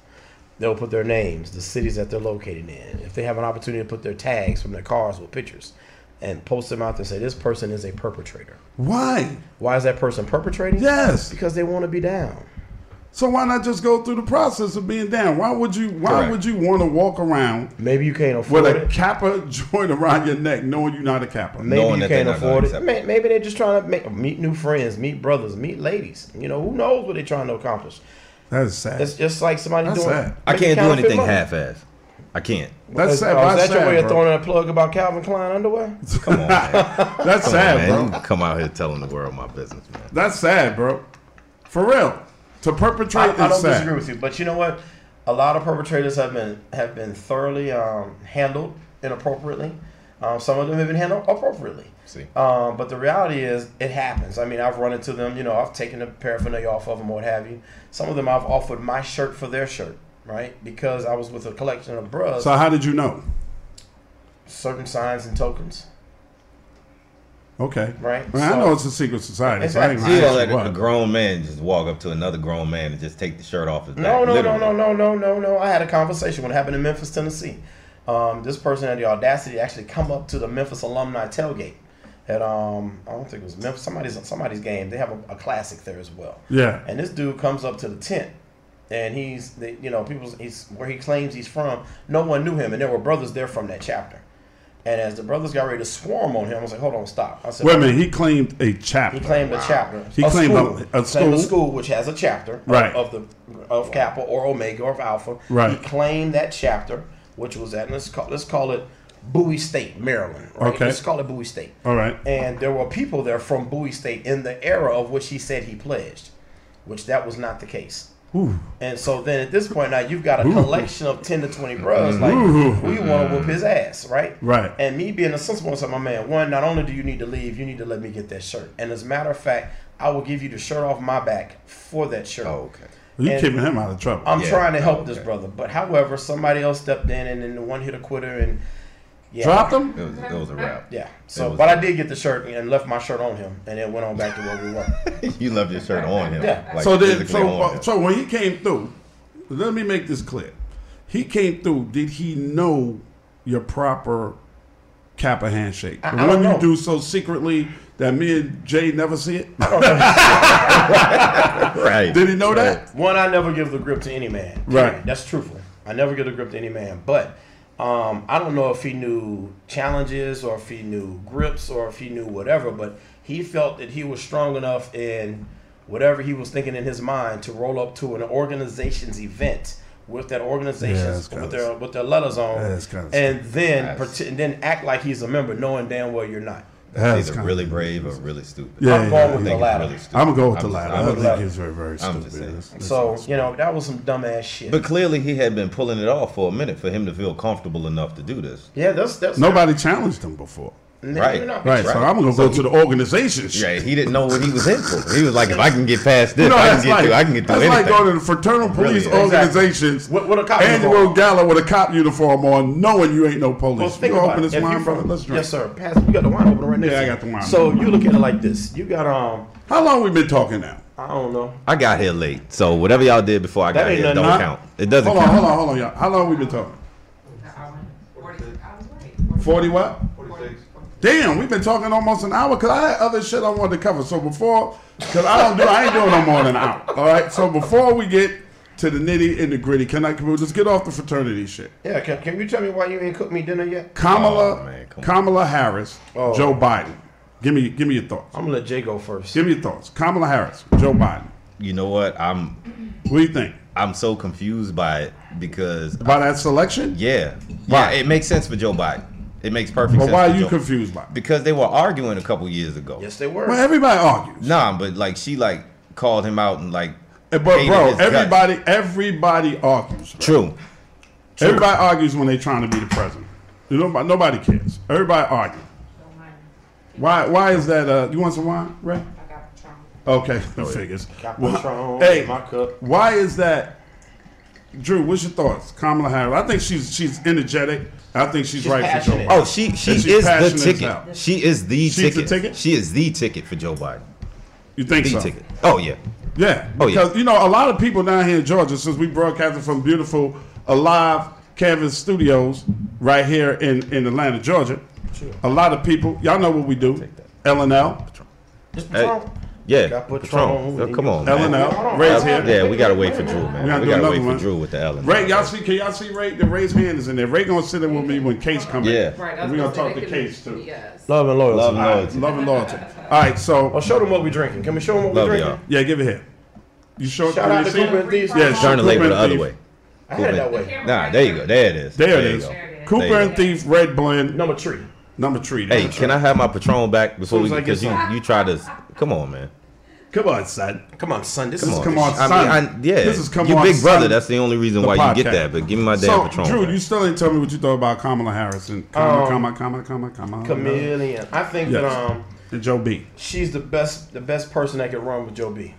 They'll put their names, the cities that they're located in. If they have an opportunity to put their tags from their cars with pictures, and post them out there, and say this person is a perpetrator. Why? Why is that person perpetrating? Yes. because they want to be down. So why not just go through the process of being down? Why would you? Why Correct. would you want to walk around Maybe you can't afford with a it. kappa joint around your neck, knowing you're not a kappa? Maybe knowing you that they're can't afford it. accept Maybe they're just trying to make, meet new friends, meet brothers, meet ladies. You know, who knows what they're trying to accomplish? That is sad. It's just like somebody That's doing. sad. I can't do anything half-ass. I can't. That's Is, sad. oh, is That's that your way sad, of throwing a plug about Calvin Klein underwear? Come on, man. Come That's on, sad, man. bro. Come out here telling the world my business, man. That's sad, bro. For real. To perpetrate I, I don't sad. disagree with you, but you know what? A lot of perpetrators have been have been thoroughly um, handled inappropriately. Um, some of them have been handled appropriately. See. Um, but the reality is, it happens. I mean, I've run into them. You know, I've taken the paraphernalia off of them, or what have you. Some of them I've offered my shirt for their shirt, right? Because I was with a collection of bros. So how did you know? certain signs and tokens, Okay. right? Well, I know it's a secret society. So I ain't You don't ask let you a grown man just walk up to another grown man and just take the shirt off his back. No, no, no, no, no, no, no, no. I had a conversation when it happened in Memphis, Tennessee. Um, this person had the audacity to actually come up to the Memphis alumni tailgate at um, I don't think it was Memphis, somebody's somebody's game. They have a, a classic there as well. Yeah. And this dude comes up to the tent, and he's, the, you know, people, he's where he claims he's from. No one knew him, and there were brothers there from that chapter. And as the brothers got ready to swarm on him, I was like, "Hold on, stop!" I said, Wait a minute. He claimed a chapter. He claimed a chapter. He claimed school. a- a He claimed school. a school which has a chapter of- Right. of, the of Kappa or Omega or of Alpha. Right. He claimed that chapter, which was at let's call let's call it Bowie State, Maryland. Right. Okay. Let's call it Bowie State. All right. And there were people there from Bowie State in the era of which he said he pledged, which that was not the case. And so then at this point now you've got a collection of ten to twenty bros like we want to whoop his ass, right? Right. And me being a sensible one, said, my man, one, not only do you need to leave, you need to let me get that shirt. And as a matter of fact, I will give you the shirt off my back for that shirt. Oh, okay. You And- keeping him out of trouble. I'm Yeah. trying to help Oh, this okay. brother. But however, somebody else stepped in and then the one hit a quitter and yeah. Dropped him. It was, it was a wrap. Yeah. So, but I did get the shirt and left my shirt on him, and it went on back to where we were. you left your shirt on him. Yeah. Like so then, so uh, him. so when he came through, let me make this clear. He came through. Did he know your proper Kappa handshake? I- The I one you know. do so secretly that me and Jay never see it. right. Did he know that? One, I never give the grip to any man. Right. Period. That's truthful. I never give the grip to any man. But um, I don't know if he knew challenges or if he knew grips or if he knew whatever. But he felt that he was strong enough in whatever he was thinking in his mind to roll up to an organization's event with that Yeah, organization that's kinda with their with their letters on, That's and then That's- pretend, then act like he's a member, knowing damn well you're not. That's Either really brave or really stupid. Yeah, I'm yeah, going yeah. with I the latter. really. I'm gonna go with I'm the latter. I'm I think latter. he's very, very I'm stupid. just saying. That's- that's- So you know that was some dumbass shit. But clearly, he had been pulling it off for a minute for him to feel comfortable enough to do this. yeah, that's that's Nobody challenged him before. Nigga, Right. you're Right, so I'm gonna go to the organization. Yeah, he didn't know what he was in for. He was like, if I can get past this, You know, I can get like, through. I can get through that's like going to the fraternal police Really, exactly. organizations With- with a cop annual uniform. gala with a cop uniform on, knowing you ain't no police. Well, think you about open it. this wine, brother? Let's drink. Yes, sir. Pass. You got the wine opener right next Yeah, I got the wine So opener. you look at it like this. You got um. How long we been talking now? I don't know. I got here late, so whatever y'all did before I That got here don't huh? count. It doesn't Hold on, count. hold on, hold on, y'all. How long we been talking? Forty what? Damn, we've been talking almost an hour because I had other shit I wanted to cover. So before, because I don't do, I ain't doing no more than an hour. All right. So before we get to the nitty and the gritty, can I? Can we just get off the fraternity shit? Yeah. Can, can you tell me why you ain't cooked me dinner yet? Kamala, Oh, man, come on. Kamala Harris, Oh. Joe Biden. Give me, give me your thoughts. I'm gonna let Jay go first. Give me your thoughts. Kamala Harris, Joe Biden. You know what? I'm What do you think I'm so confused by it because about that selection? yeah, Why? yeah, it makes sense for Joe Biden. It makes perfect But sense. why are you confused by? it? Because they were arguing a couple years ago. Yes, they were. Well, everybody argues. Nah, but like she like called him out and like. Eh, But bro, his guts. everybody, everybody argues. right? True. Everybody argues when they're trying to be the president. You know, nobody, nobody cares. Everybody argues. Why? Why is that? Uh, you want some wine, Ray? Okay, the figures. Got Why- Patron hey, in my cup. why is that? Drew, what's your thoughts? Kamala Harris. I think she's she's energetic. I think she's, She's right passionate. for Joe. Biden. Oh, she she And is the ticket. hell. She is the She's the ticket. ticket? She is the ticket for Joe Biden. You think The so? ticket. Oh yeah. Yeah, Oh, yeah. because you know a lot of people down here in Georgia, since we broadcasted from beautiful Alive Canvas Studios right here in in Atlanta, Georgia. A lot of people, y'all know what we do. L and L, Just Hey, Patron. Yeah. Got Patron. Patron. Oh, come on, L and man. L. Ray's here. Yeah, we gotta wait for Drew, man. We gotta We gotta wait one. for Drew with the Ellen. Ray, y'all see? Can y'all see Ray? The Ray's hand is in there. Ray gonna sit there with me when Case come Yeah. in. Right, I And was we gonna gonna talk to they can- Case too. Yes. Love and loyalty. Love and All right, loyalty. love and loyalty. All right, so I'll show them what we drinking. Can we show them what Love we y'all. drinking? yeah, give it here. You show Shout out to see? Cooper and Thieves. Yeah, Turn the Cooper label the other way. I had it that way. Nah, there you go. There it is. There it you is. go. Cooper and Thief Red Blend Number three. number three. Hey, can I have my Patron back before we? as Because you you try to. Come on, man. Come on, son. Come on, son. This This is is come on, I son. mean, I, yeah, This is come on. you on, big brother. son, That's the only reason the why you get that. But give me my damn So, Patron. Drew, back. you still ain't tell me what you thought about Kamala Harris and Kamala, Um, Kamala, Kamala, Kamala, Kamala, chameleon. I think Yes. that um, and Joe B. she's the best, the best person that could run with Joe B.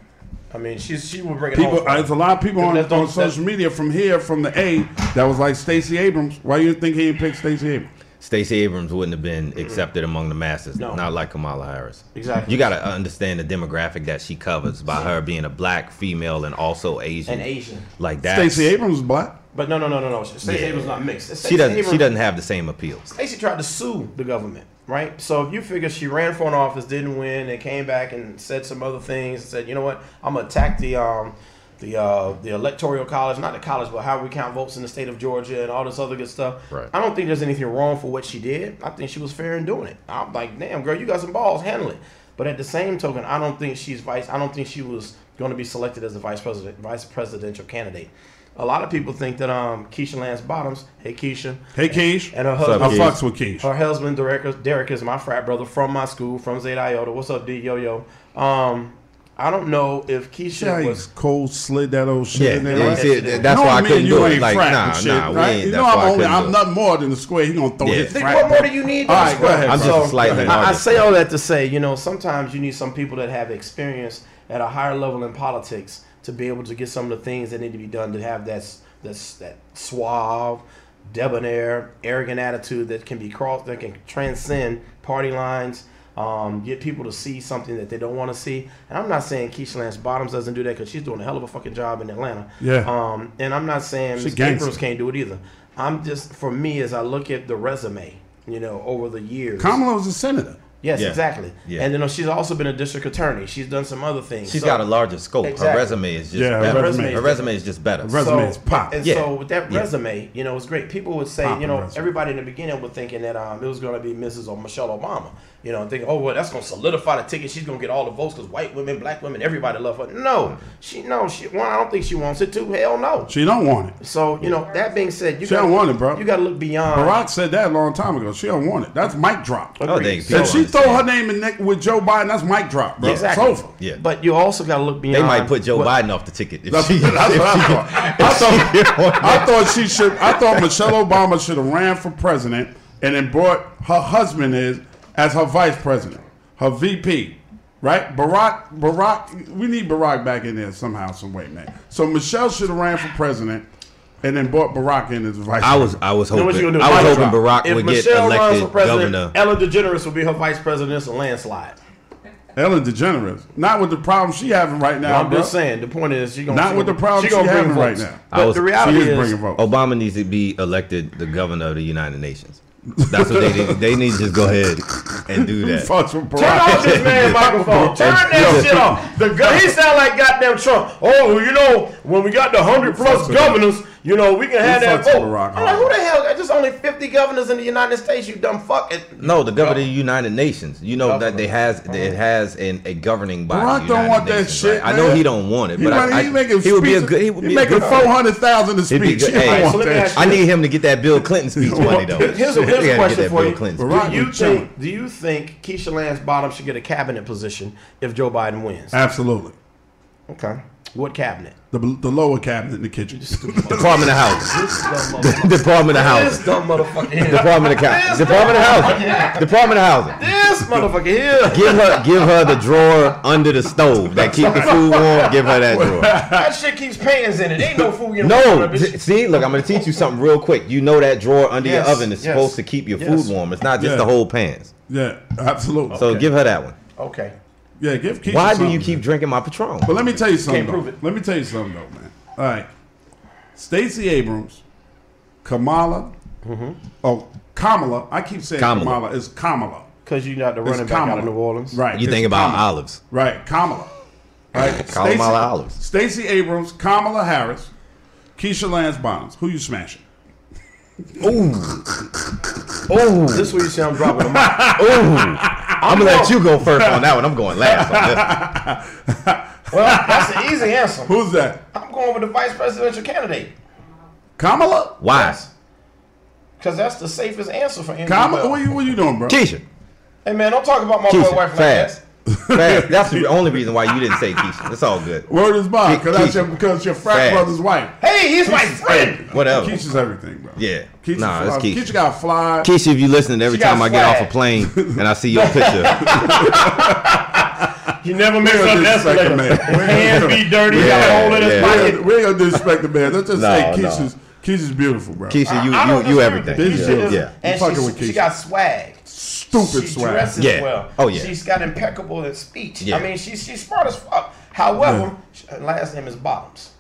I mean, she's she will bring it People, home. uh, there's a lot of people on, That's on social media from here, from the A, that was like Stacey Abrams. Why you think he didn't pick Stacey Abrams? Stacey Abrams wouldn't have been accepted among the masses, No. not like Kamala Harris. Exactly. You got to understand the demographic that she covers by her being a black female and also Asian. and Asian. Like that. Stacey Abrams is black. But no, no, no, no, no. Stacey Yeah. Abrams not mixed. Stacey She doesn't. Abrams- She doesn't have the same appeal. Stacey tried to sue the government, right? So if you figure she ran for an office, didn't win, and came back and said some other things, and said, you know what, I'm gonna attack the um the uh the electoral college, not the college, but how we count votes in the state of Georgia and all this other good stuff. Right. I don't think there's anything wrong for what she did. I think she was fair in doing it. I'm like, damn girl, you got some balls, handle it. But at the same token, I don't think she's vice. I don't think she was going to be selected as the vice president, vice presidential candidate. A lot of people think that um Keisha Lance Bottoms, hey Keisha, Hey, Keish. and her up, husband, I fucks with Keish. her husband Derek is, Derek is my frat brother from my school, from Zeta Iota. What's up, D Yo Yo? Um, I don't know if See Keisha how he was. cold slid that old shit Yeah, in there. yeah, right? see, You that's You why I me couldn't you do it. ain't Like, frat nah, shit, nah, right? ain't. You know I'm only I'm nothing more than the square. He gonna throw Yeah. his frat. what more do you need? All on right, the go ahead. I'm bro. just a slight Go ahead. minority. I, I say all that to say, you know, sometimes you need some people that have experience at a higher level in politics to be able to get some of the things that need to be done to have that s- that's that suave, debonair, arrogant attitude that can be crossed, that can transcend party lines. Um, get people to see something that they don't want to see, and I'm not saying Keisha Lance Bottoms doesn't do that because she's doing a hell of a fucking job in Atlanta. Yeah. Um, and I'm not saying She Ms. Abrams can't do it either. I'm just for me as I look at the resume, you know, over the years. Kamala was a senator. Yes, Yeah. exactly. Yeah. And you know, she's also been a district attorney. She's done some other things. She's So- got a larger scope. Exactly. Her resume is just Yeah, her better. resume Her resume is just better. resume is pop. And Yeah. so with that Yeah. resume, you know, it's great. People would say, Pop you know, everybody in the beginning were thinking that um, it was going to be Mrs. or Michelle Obama. You know, thinking, oh well, that's going to solidify the ticket. She's going to get all the votes because white women, black women, everybody love her. No, she no, she one. I don't think she wants it to. Hell no. She don't want it. So you know, that being said, you She gotta, don't want it, bro. You got to look beyond. Barack said that a long time ago. She don't want it. That's mic drop. Oh, they So- If she throw her name in neck with Joe Biden, that's mic drop, bro. Exactly. It's over. Yeah. But you also got to look beyond. They might put Joe what- Biden off the ticket. If That's, she, that's what if I thought. I thought, I thought she should. I thought Michelle Obama should have ran for president and then brought her husband is as her vice president, her VP, right? Barack, Barack. We need Barack back in there somehow, some way, man. So Michelle should have ran for president and then brought Barack in as vice. I was I was You know what hoping you gonna do? I was Mic hoping. Barack If would get Michelle runs for elected president, governor. Ellen DeGeneres will be her vice president. It's a landslide. Ellen DeGeneres, not with the problem she having right now. I'm bro. just saying. The point is, she gonna Not she with gonna- the problem gonna she bring having right now. But was- the She reality is is, bringing votes. Obama needs to be elected the governor of the United Nations. That's what they need. They need to just go ahead and do that. Fucks with Turn off this man microphone. Turn that shit off. The gu- he sound like goddamn Trump. Oh, you know, when we got the hundred plus fucks with governors, you know, we can have Who that fucks with vote. Barack I'm like, who the hell? There's only 50 governors in the United States. You dumb fuck. It, No, the governor of the United Nations. You know that they has Uh-huh. it has an, a governing body. Barack don't United want that shit, right? I know he don't want it, He, but I, running- I, he making he would be a good. He would be a making good. four hundred thousand a He'd be speech. good. He don't Hey, so let me that ask shit. I need him to get that Bill Clinton speech money though. Here's a, He a question for you. Barack. Do you think? Do you think Keisha Lance Bottom should get a cabinet position if Joe Biden wins? Absolutely. Okay. What cabinet? The, the lower cabinet in the kitchen. Department of Housing. This. Department of House. This dumb motherfucker here. Department of Housing. Department of Housing. Department of Housing. This motherfucker here. Give her, give her the drawer under the stove that keep the food warm. Give her that drawer. That shit keeps pans in it. Ain't no food in No, it. see, look, I'm gonna teach you something real quick. You know that drawer under Yes, your oven is yes, supposed to keep your yes. food warm. It's not just Yeah. the whole pans. yeah, absolutely. So give her that one. Okay. Yeah, give Keisha Why do you keep man. drinking my Patron? But let me tell you something. Can't prove it. Let me tell you something though, man. All right, Stacey Abrams, Kamala. Mm-hmm. Oh, Kamala. I keep saying Kamala. Kamala. It's Kamala. Because you got the It's running back out Kamala. of New Orleans. Right. You it's think about Kamala. olives. Right, Kamala. Right, Kamala Olives. Stacey Abrams, Kamala Harris, Keisha Lance Bonds. Who you smashing? Oh, This is where you see I'm dropping them out. I'm gonna let you go first on that one. I'm going last on this. Well, that's the easy answer. Who's that? I'm going with the vice presidential candidate. Kamala? Why? Because that's the safest answer for any Kamala? What you, what you doing, bro? Keisha. Hey, man, don't talk about my Keisha, boy wife like that. Fast. That's the only reason why you didn't say Keisha. It's all good. Word is bond, because that's your because your frat Fast. brother's wife. Hey, he's my friend. Whatever. Keisha's everything, bro. Yeah. Keisha, Nah, fly. it's Keisha. Keisha got fly. Keisha, if you listening every She time I get off a plane and I see your picture, He never makes We up ain't the disrespect the escalator. man. We Hands be dirty. Yeah, got a hole in his yeah. we pocket. ain't- We ain't gonna disrespect the man. Let's just No, say no. Keisha's Keisha's beautiful, bro. Keisha, you I don't you you everything. with This that. Yeah. And fucking she's- with she got swag. Stupid she swag. dresses Yeah. well. Oh, yeah. She's got impeccable in speech. Yeah. I mean, she's she's smart as fuck. However, her last name is Bottoms.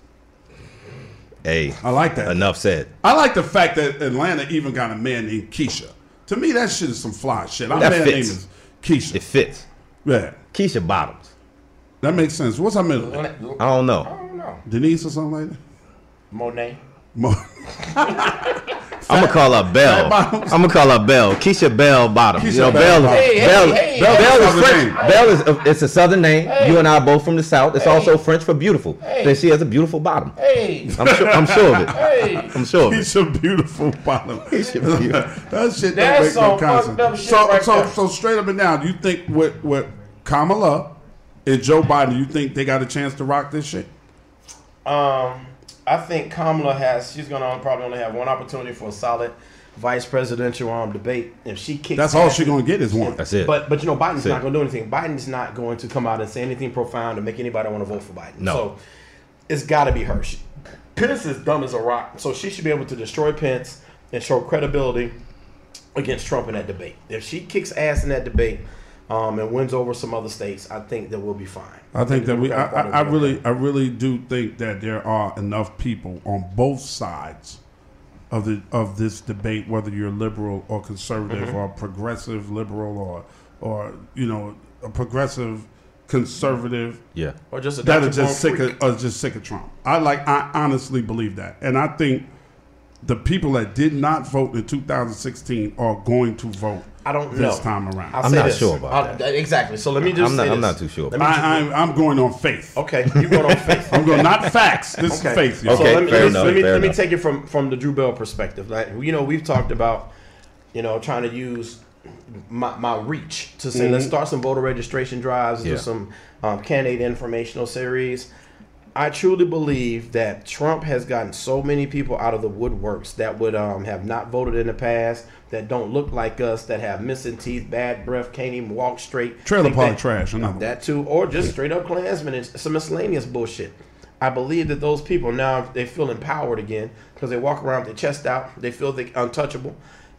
Hey, I like that. enough said. I like the fact that Atlanta even got a man named Keisha. To me, that shit is some fly shit. Our That man name is Keisha. It fits. yeah, Keisha Bottoms. that makes sense. What's her middle name? I don't know. I don't know. Denise or something like that? Monet. Mo- I'm gonna call her Bell. I'm gonna call her Bell. Keisha Bell Bottom. Keisha you know, Bell Bell. Hey, hey, Bell, hey, Bell, hey. Bell Southern is French. name. Bell is a, it's a southern name. You and I are both from the south. It's also French for beautiful. Hey. Then she has a beautiful bottom. Hey. I'm sure. I'm sure of it. Hey. I'm sure of it. Keisha beautiful bottom. Keisha beautiful. that shit That's don't make some no fucked concept. up shit So, right so, there. so straight up and down, do you think with with Kamala and Joe Biden, you think they got a chance to rock this shit? Um, I think Kamala has. She's gonna probably only have one opportunity for a solid vice presidential um debate. If she kicks, That's all she's gonna get is one. That's it. But but you know Biden's That's it. not going to do anything. Biden's not going to come out and say anything profound to make anybody want to vote for Biden. No. So it's got to be her. She, Pence is dumb as a rock, so she should be able to destroy Pence and show credibility against Trump in that debate. If she kicks ass in that debate um, and wins over some other states, I think that we'll be fine. I think that we. I, I, I Party will be really, I really do think that there are enough people on both sides of the of this debate, whether you're liberal or conservative Mm-hmm. or progressive liberal or or you know a progressive conservative yeah. Or just a that are just sick freak. of are just sick of Trump. I like. I honestly believe that, and I think the people that did not vote in 2016 are going to vote. I don't this know. time around. I'll I'm say not this. sure about I'll- that. Exactly. So let me just I'm not- say I'm this. not too sure Let me I, I'm, I'm going on faith. okay, you going on faith. I'm going not facts. This Okay. is faith. y'all. Okay, so let me, fair let enough, let me, fair let me take it from from the Drew Bell perspective. Like you know, we've talked about you know trying to use my, my reach to say let's start some voter registration drives, Yeah. do some um, candidate informational series. I truly believe that Trump has gotten so many people out of the woodworks that would um, have not voted in the past, that don't look like us, that have missing teeth, bad breath, can't even walk straight. Trailer park that- trash. Another that too, or just straight up Klansmen and some miscellaneous bullshit. I believe that those people now they feel empowered again because they walk around with their chest out. They feel they untouchable.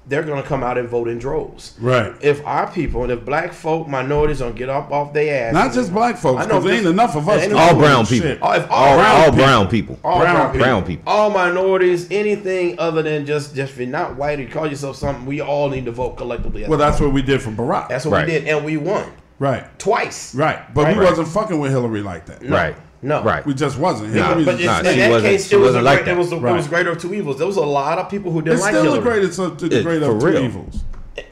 They're gonna come out and vote in droves. Right. If our people and if black folk, minorities don't get up off their ass, Not just black folks, I know, because there ain't enough of us. All brown people. shit. Oh, if All, all brown all people- brown people. all Brown brown, people. Brown people. all minorities, anything other than just just if you're not white, you call yourself something. We all need to vote collectively. as Well, that's what we did for Barack. that's what Right. we did, and we won right. twice. Right. But Right. we wasn't fucking with Hillary like that. Right. No. Right. We just wasn't. Nah, But was- it's, Nah, in that case, she it was, wasn't a like great, that. it was the, it was greater of two evils. There was a lot of people who didn't like it. it's like still the Hillary. greatest of the It- great for of two real. evils. It,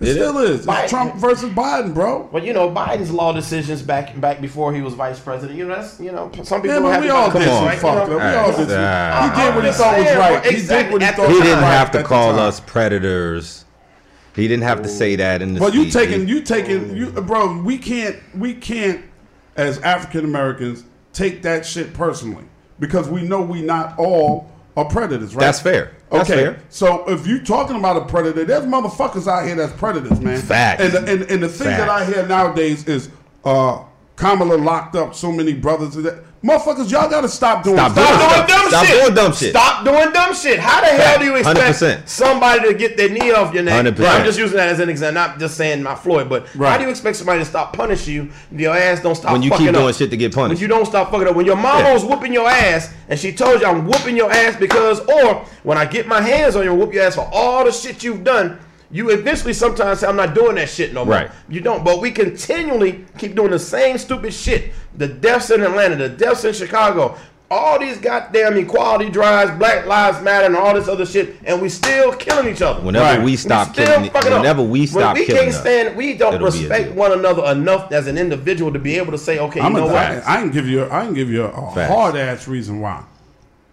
It still is. It's Biden- Trump versus Biden, bro. But you know, Biden's law decisions back back before he was vice president. You know, that's you know, some people Yeah, have we all come did on, some right? fucked You up. know? We all did some. Ah. He did what he thought was right. bro, He did what he exactly. thought He didn't right have to call us predators. He didn't have to say that in the Well, you taking you taking you, bro. We can't we can't as African Americans take that shit personally because we know we not all are predators, right? That's fair. That's okay, fair. so if you talking about a predator, there's motherfuckers out here that's predators, man. Facts. And the, and, and the thing that I hear nowadays is uh, Kamala locked up so many brothers. That motherfuckers, y'all got to stop doing. Stop stuff. doing Stop stuff. doing dumb Stop shit. doing dumb shit. Stop doing dumb shit. How the hell do you expect 100%. somebody to get their knee off your neck? 100%. I'm just using that as an example, not just saying my Floyd, but Right. how do you expect somebody to stop punishing you? if Your ass don't stop When you fucking keep doing up? shit to get punished? When punished. you don't stop fucking up. When your mama Yeah. was whooping your ass and she told you I'm whooping your ass because, or when I get my hands on you and whoop your ass for all the shit you've done, you eventually sometimes say I'm not doing that shit no more. Right. You don't. But we continually keep doing the same stupid shit. The deaths in Atlanta, the deaths in Chicago, all these goddamn equality drives, Black Lives Matter, and all this other shit, and we still killing each other. Whenever Right. we stop still killing, fucking up. whenever we When stop we killing can't us, stand, we don't it'll be a respect one another enough as an individual to be able to say, okay, I'm you know a, what? I, I can give you. I can give you a Facts. hard ass reason why,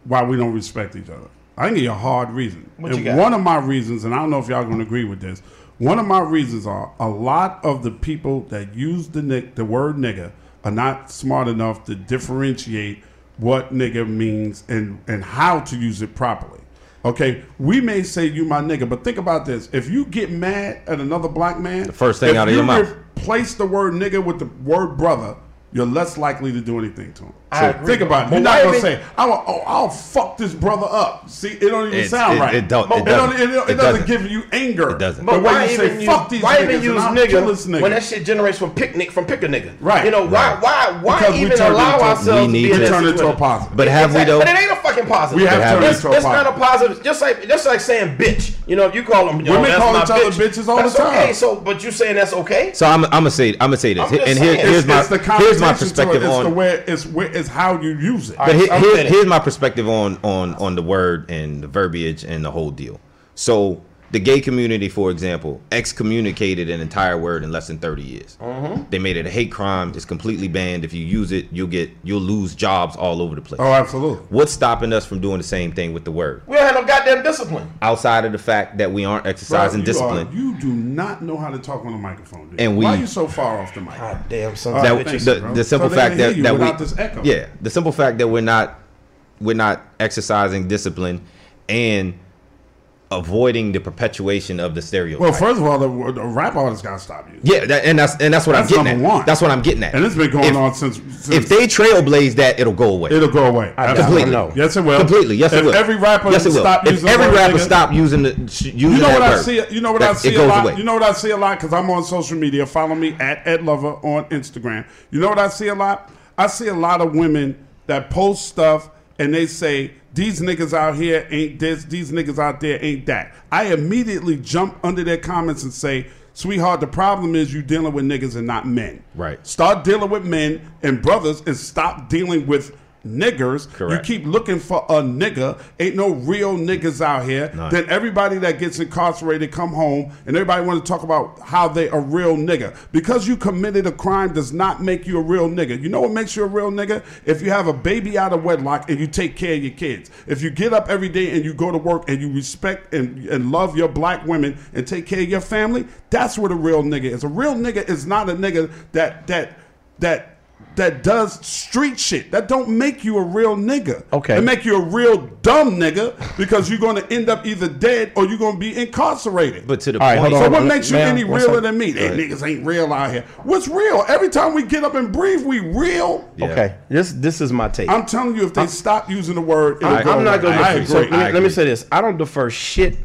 why we don't respect each other. I can give you a hard reason. What and you got? one of my reasons, and I don't know if y'all gonna agree with this. One of my reasons are a lot of the people that use the nick, the word nigga are not smart enough to differentiate what nigga means and and how to use it properly. Okay, we may say you my nigga, but think about this: if you get mad at another black man, the first thing out of your mouth. replace the word nigga with the word brother, you're less likely to do anything to him. I So agree. think about it. You're not gonna say, "I will, oh, I'll fuck this brother up." See, it don't even It's- sound it- right. it don't- It, it don't- doesn't. it, it It doesn't doesn't. give you anger. It doesn't. But way why you even say, use, "Fuck these why niggas," even use nigga, kill this nigga. when that shit generates from picnic from pick a nigga? Right. You know why? Right. Why? Why Because we even allow into- ourselves we need to be to turn it into a situation? positive. But have we Exactly. though? But it ain't a fucking positive. We have turned it It's, into a it's not a positive. positive. Just like just like saying bitch. You know, if you call them, you Women know, call each other bitches all the time. Okay, so but you saying that's okay? So I'm, I'm gonna say I'm gonna say this, and here's my here's my connotation to perspective it. It's on the way it's where it's how you use it. But here, I'm here's, here's my perspective on on on the word and the verbiage and the whole deal. So the gay community, for example, excommunicated an entire word in less than 30 years. Mm-hmm. They made it a hate crime. It's completely banned. If you use it, you'll get you'll lose jobs all over the place. Oh, absolutely. What's stopping us from doing the same thing with the word? We don't have no goddamn discipline. Outside of the fact that we aren't exercising Bro, you discipline. are- you do not know how to talk on the microphone. Dude. And we- why are you so far off the mic? God damn, son. All that right, thanks, the, the simple So fact that, that we this echo. yeah the simple fact that we're not we're not exercising discipline and avoiding the perpetuation of the stereotype. Well, first of all, the, the rap artists got to stop you. yeah, that, and that's and that's what That's I'm getting number at. one. That's what I'm getting at. And it's been going If- on since, since If they trailblaze that, it'll go away. it'll go away. Absolutely. Completely. No. Yes, it will. Completely. Yes, if it will. Every rapper yes, it will. stop if using every rapper nigga- stop using the using You know that what I word, see? You know what that- I see it a lot. away. You know what I see a lot because I'm on social media. Follow me at Ed Lover on Instagram. You know what I see a lot? I see a lot of women that post stuff and they say these niggas out here ain't this, these niggas out there ain't that. I immediately jump under their comments and say, "Sweetheart, the problem is you dealing with niggas and not men. Right. Start dealing with men and brothers and stop dealing with." Niggers, Correct. you keep looking for a nigga. Ain't no real niggas out here. None. Then everybody that gets incarcerated come home and everybody want to talk about how they a real nigga because you committed a crime does not make you a real nigga you know what makes you a real nigga if you have a baby out of wedlock and you take care of your kids if you get up every day and you go to work and you respect and, and love your black women and take care of your family that's what a real nigga is a real nigga is not a nigga that that that that does street shit. That don't make you a real nigga. Okay. It make you a real dumb nigga because you're going to end up either dead or you're going to be incarcerated. But to the All right, point, hold so what makes you ma'am, any one realer than me? They niggas ain't real out here. What's real? Every time we get up and breathe, we real. Yeah. Okay, this this is my take. I'm telling you, if they stop using the word, it'll I- go I'm not away. going I to. agree. So let me, let me say this: I don't defer shit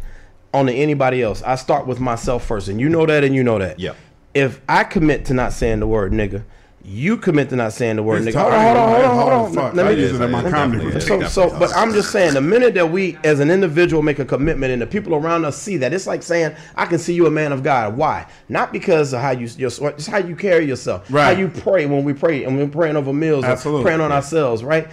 onto anybody else. I start with myself first, and you know that, and you know that. Yep. If I commit to not saying the word nigga, you commit to not saying the word It's nigga. Hold on, hold on, hold on, hold on. fuck. Let me use it in my comedy. so, so, but I'm just saying, the minute that we, as an individual, make a commitment and the people around us see that, it's like saying, "I can see you a man of God." Why? Not because of how you, your, it's how you carry yourself, Right. how you pray when we pray and we're praying over meals, Absolutely. praying on ourselves, right?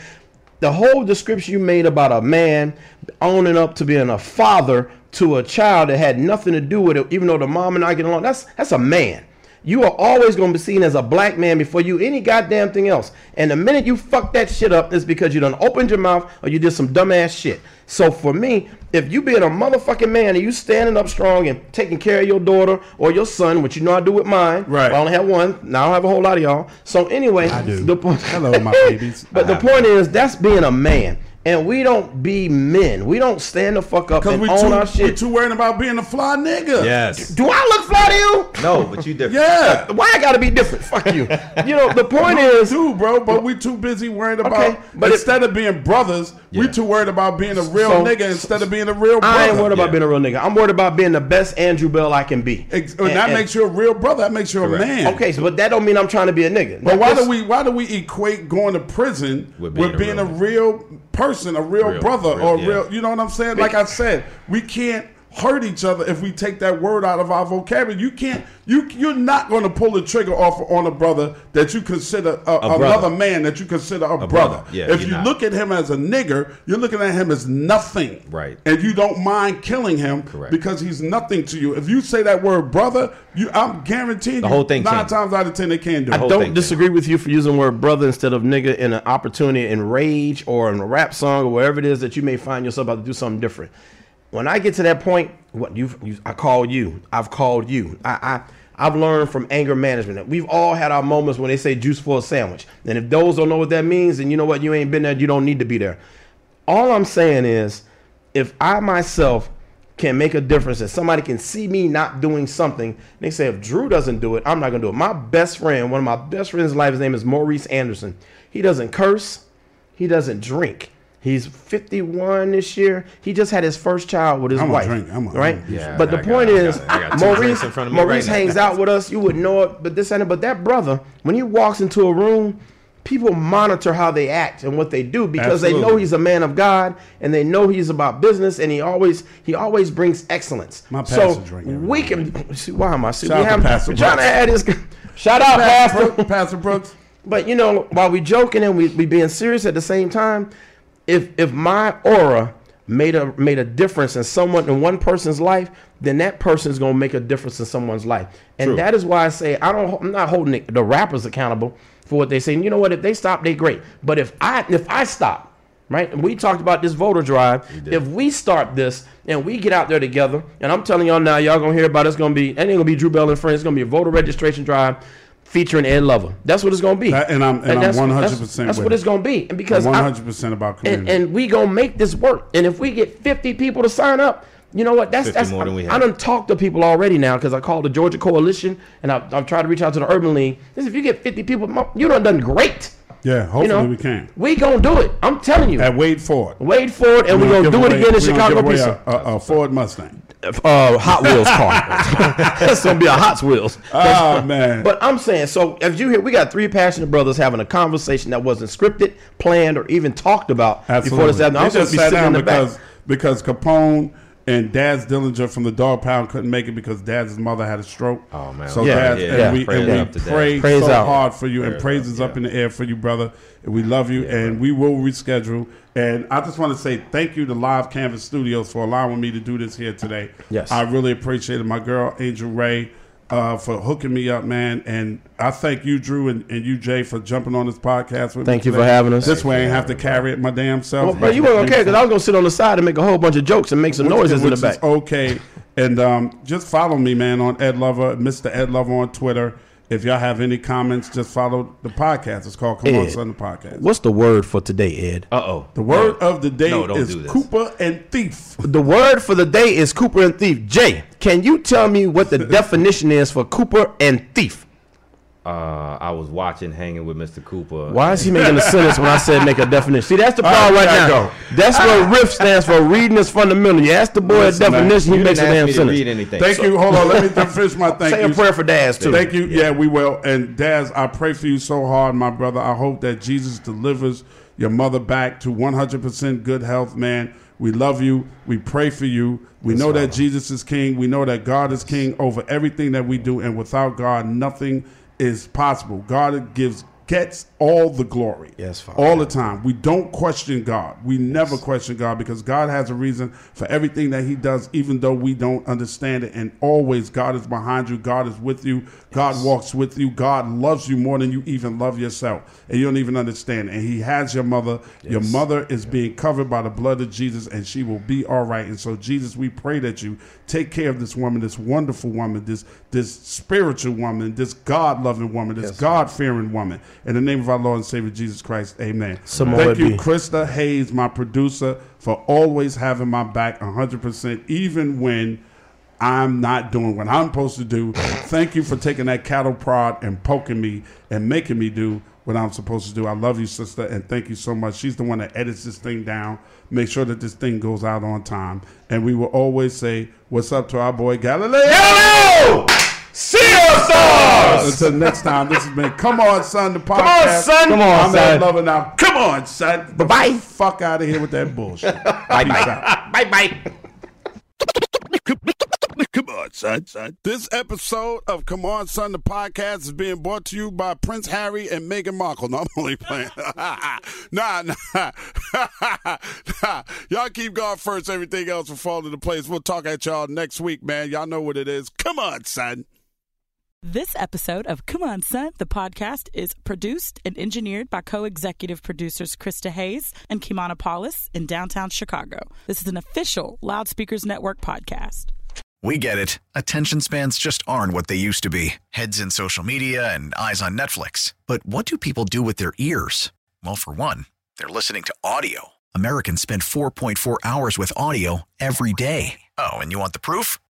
The whole description you made about a man owning up to being a father to a child that had nothing to do with it, even though the mom and I get along, that's that's a man. You are always going to be seen as a black man before you any goddamn thing else. And the minute you fuck that shit up, it's because you done opened your mouth or you did some dumbass shit. So for me, if you being a motherfucking man and you standing up strong and taking care of your daughter or your son, which you know I do with mine, Right. I only have one. Now I don't have a whole lot of y'all. So anyway, I do. The point, Hello, my babies. But the point is, that's being a man. And we don't be men. We don't stand the fuck up Because and we own too, our we shit. too worried about being a fly nigga. yes, Do I look fly to you? no, but you different. Yeah. Why I gotta be different? Fuck you. You know, the point is, too, bro. But we too busy worried about Okay, but instead of being brothers, we Yeah. too worried about being a real So- nigga instead of being a real brother. I ain't worried about Yeah. being a real nigga. I'm worried about being the best Andrew Bell I can be. Ex- and that makes you a real brother. That makes you a man. Okay, so but that don't mean I'm trying to be a nigga. But That why just- do we why do we equate going to prison with With being, being a, a real person, a real, Real- brother, real, or yeah. real? You know what I'm saying? Like I said, we can't hurt each other if we take that word out of our vocabulary. You can't. You you're not going to pull the trigger off on a brother that you consider uh, a, brother. another man that you consider a, brother. brother. Yeah, if you're not. look at him as a nigger, you're looking at him as nothing. Right. And you don't mind killing him Correct. because he's nothing to you. If you say that word brother, you I'm guaranteeing The whole thing nine changes. times out of ten they can't do I it. whole don't thing disagree with you for using the word brother instead of nigga in an opportunity in rage or in a rap song or wherever it is that you may find yourself about to do something different. When I get to that point, what you I call you. I've called you. I, I I've learned from anger management. We've all had our moments when they say juice for a sandwich. And if those don't know what that means, then you know what, you ain't been there, you don't need to be there. All I'm saying is if I myself can make a difference and somebody can see me not doing something, they say if Drew doesn't do it, I'm not gonna do it. My best friend, one of my best friends in life, his name is Maurice Anderson. He doesn't curse, he doesn't drink. He's 51 this year. He just had his first child with his I'm a wife. drink. I'm a- right? Yeah, but the got- point is, got- got Maurice, in front of me Maurice right now. hangs out with us. You would know it, but this and that. But that brother, when he walks into a room, people monitor how they act and what they do because they know he's a man of God and they know he's about business and he always he always brings excellence. My so pastor drink every we can see why am I? See, Shout we out to have, Pastor we're trying to add this. Shout out, Pastor Pastor. Brooks, Pastor Brooks. But you know, while we're joking and we, we being serious at the same time, if if my aura made a made a difference in someone in one person's life, then that person's gonna make a difference in someone's life. And that is why I say I don't I'm not holding the, the rappers accountable for what they say. And you know what? If they stop, they great. But if I if I stop, right? And we talked about this voter drive. If we start this and we get out there together, and I'm telling y'all now, y'all gonna hear about it, it's gonna be it ain't gonna be Drew Bell and friends. It's gonna be a voter registration drive featuring Ed Lover. That's what it's gonna be. That- and I'm- and I'm 100% That's, that's with what it's gonna be. And because One I- hundred percent about community. and we gonna make this work. And if we get 50 people to sign up, you know what? That's 50 that's more than we I, I have. done talked to people already now because I called the Georgia Coalition and I've, I've tried to reach out to the Urban League. This if you get 50 people, you done done great. Yeah, hopefully You know, we can. We gonna do it. I'm telling you. At Wade Ford. Wade Ford, and we're We're gonna give do it away- again in Chicago give away A, a, a Ford Mustang. Uh, Hot Wheels car. That's gonna be a Hot Wheels. Oh man. But I'm saying, so as you hear, we got three passionate brothers having a conversation that wasn't scripted, planned, or even talked about before this happened. They I'm just to be sat sitting in the because back. because Capone and Daz Dillinger from the Dogg Pound couldn't make it because Daz's mother had a stroke. Oh, man. So Yeah, Daz, yeah, and yeah. we, Prayers and we pray Praise so out. hard for you, and praises up, up in the air for you, brother. And we love you, and we will reschedule. And I just want to say thank you to Live Canvas Studios for allowing me to do this here today. Yes. I really appreciate it. My girl Angel Ray. Uh, for hooking me up, man, and I thank you, Drew, and, and you, Jay, for jumping on this podcast with Thank me. you for having us. This way, I ain't have to carry it my damn self. Well, but you weren't gonna care because I was gonna sit on the side and make a whole bunch of jokes and make some Which- noises in the back. Is okay. And um, just follow me, man, on Ed Lover, Mr. Ed Lover on Twitter. If y'all have any comments, just follow the podcast. It's called Come On Ed, Son, the podcast. What's the word for today, Ed? Uh oh. The word of the day No, is. Cooper and Thief. The word for the day is Cooper and thief. Jay, can you tell me what the definition is for Cooper and thief? Uh, I was watching, hanging with Mr. Cooper. Why is he making a sentence when I said make a definition? See, that's the problem right, right, now. That's what RIF stands for. Reading is fundamental. You ask the boy Listen, a definition, You he makes a damn ask me to sentence. read anything. Thank you. Hold on. Let me finish my thank Say you. a prayer for Daz too. Thank you. Yeah. we will. And Daz, I pray for you so hard, my brother. I hope that Jesus delivers your mother back to 100% good health, man. We love you. We pray for you. We know that Jesus is king. We know that God is king over everything that we do. And without God, nothing is possible. God gives gets all the glory. Yes, Father. All the time. We don't question God. We never question God because God has a reason for everything that He does, even though we don't understand it. And always, God is behind you. God is with you. God walks with you. God loves you more than you even love yourself. And you don't even understand. And He has your mother. Your mother is being covered by the blood of Jesus, and she will be all right. And so, Jesus, we pray that you take care of this woman, this wonderful woman, this this spiritual woman, this God loving woman, this God fearing woman. In the name of our Lord and Savior Jesus Christ, amen. Thank you. Krista Hayes, my producer, for always having my back 100%, even when I'm not doing what I'm supposed to do. Thank you for taking that cattle prod and poking me and making me do what I'm supposed to do. I love you, sister, and thank you so much. She's the one that edits this thing down, make sure that this thing goes out on time. And we will always say, What's up to our boy Galileo? Hello! See you, stars! Until next time, this has been Come On Son, the podcast. son. Come on, I'm son. Ed Lover now. Come on, son. Bye-bye. Fuck out of here with that bullshit. bye bye. Bye bye. Come on, son, son. This episode of Come On Son, the podcast is being brought to you by Prince Harry and Meghan Markle. No, I'm only playing. nah, nah. nah. Y'all keep going first. Everything else will fall into place. We'll talk at y'all next week, man. Y'all know what it is. Come on, son. This episode of Come On Son, the podcast, is produced and engineered by co executive producers Krista Hayes and Kimana Paulus in downtown Chicago. This is an official Loudspeakers Network podcast. We get it. Attention spans just aren't what they used to be heads in social media and eyes on Netflix. But what do people do with their ears? Well, for one, they're listening to audio. Americans spend 4.4 hours with audio every day. Oh, and you want the proof?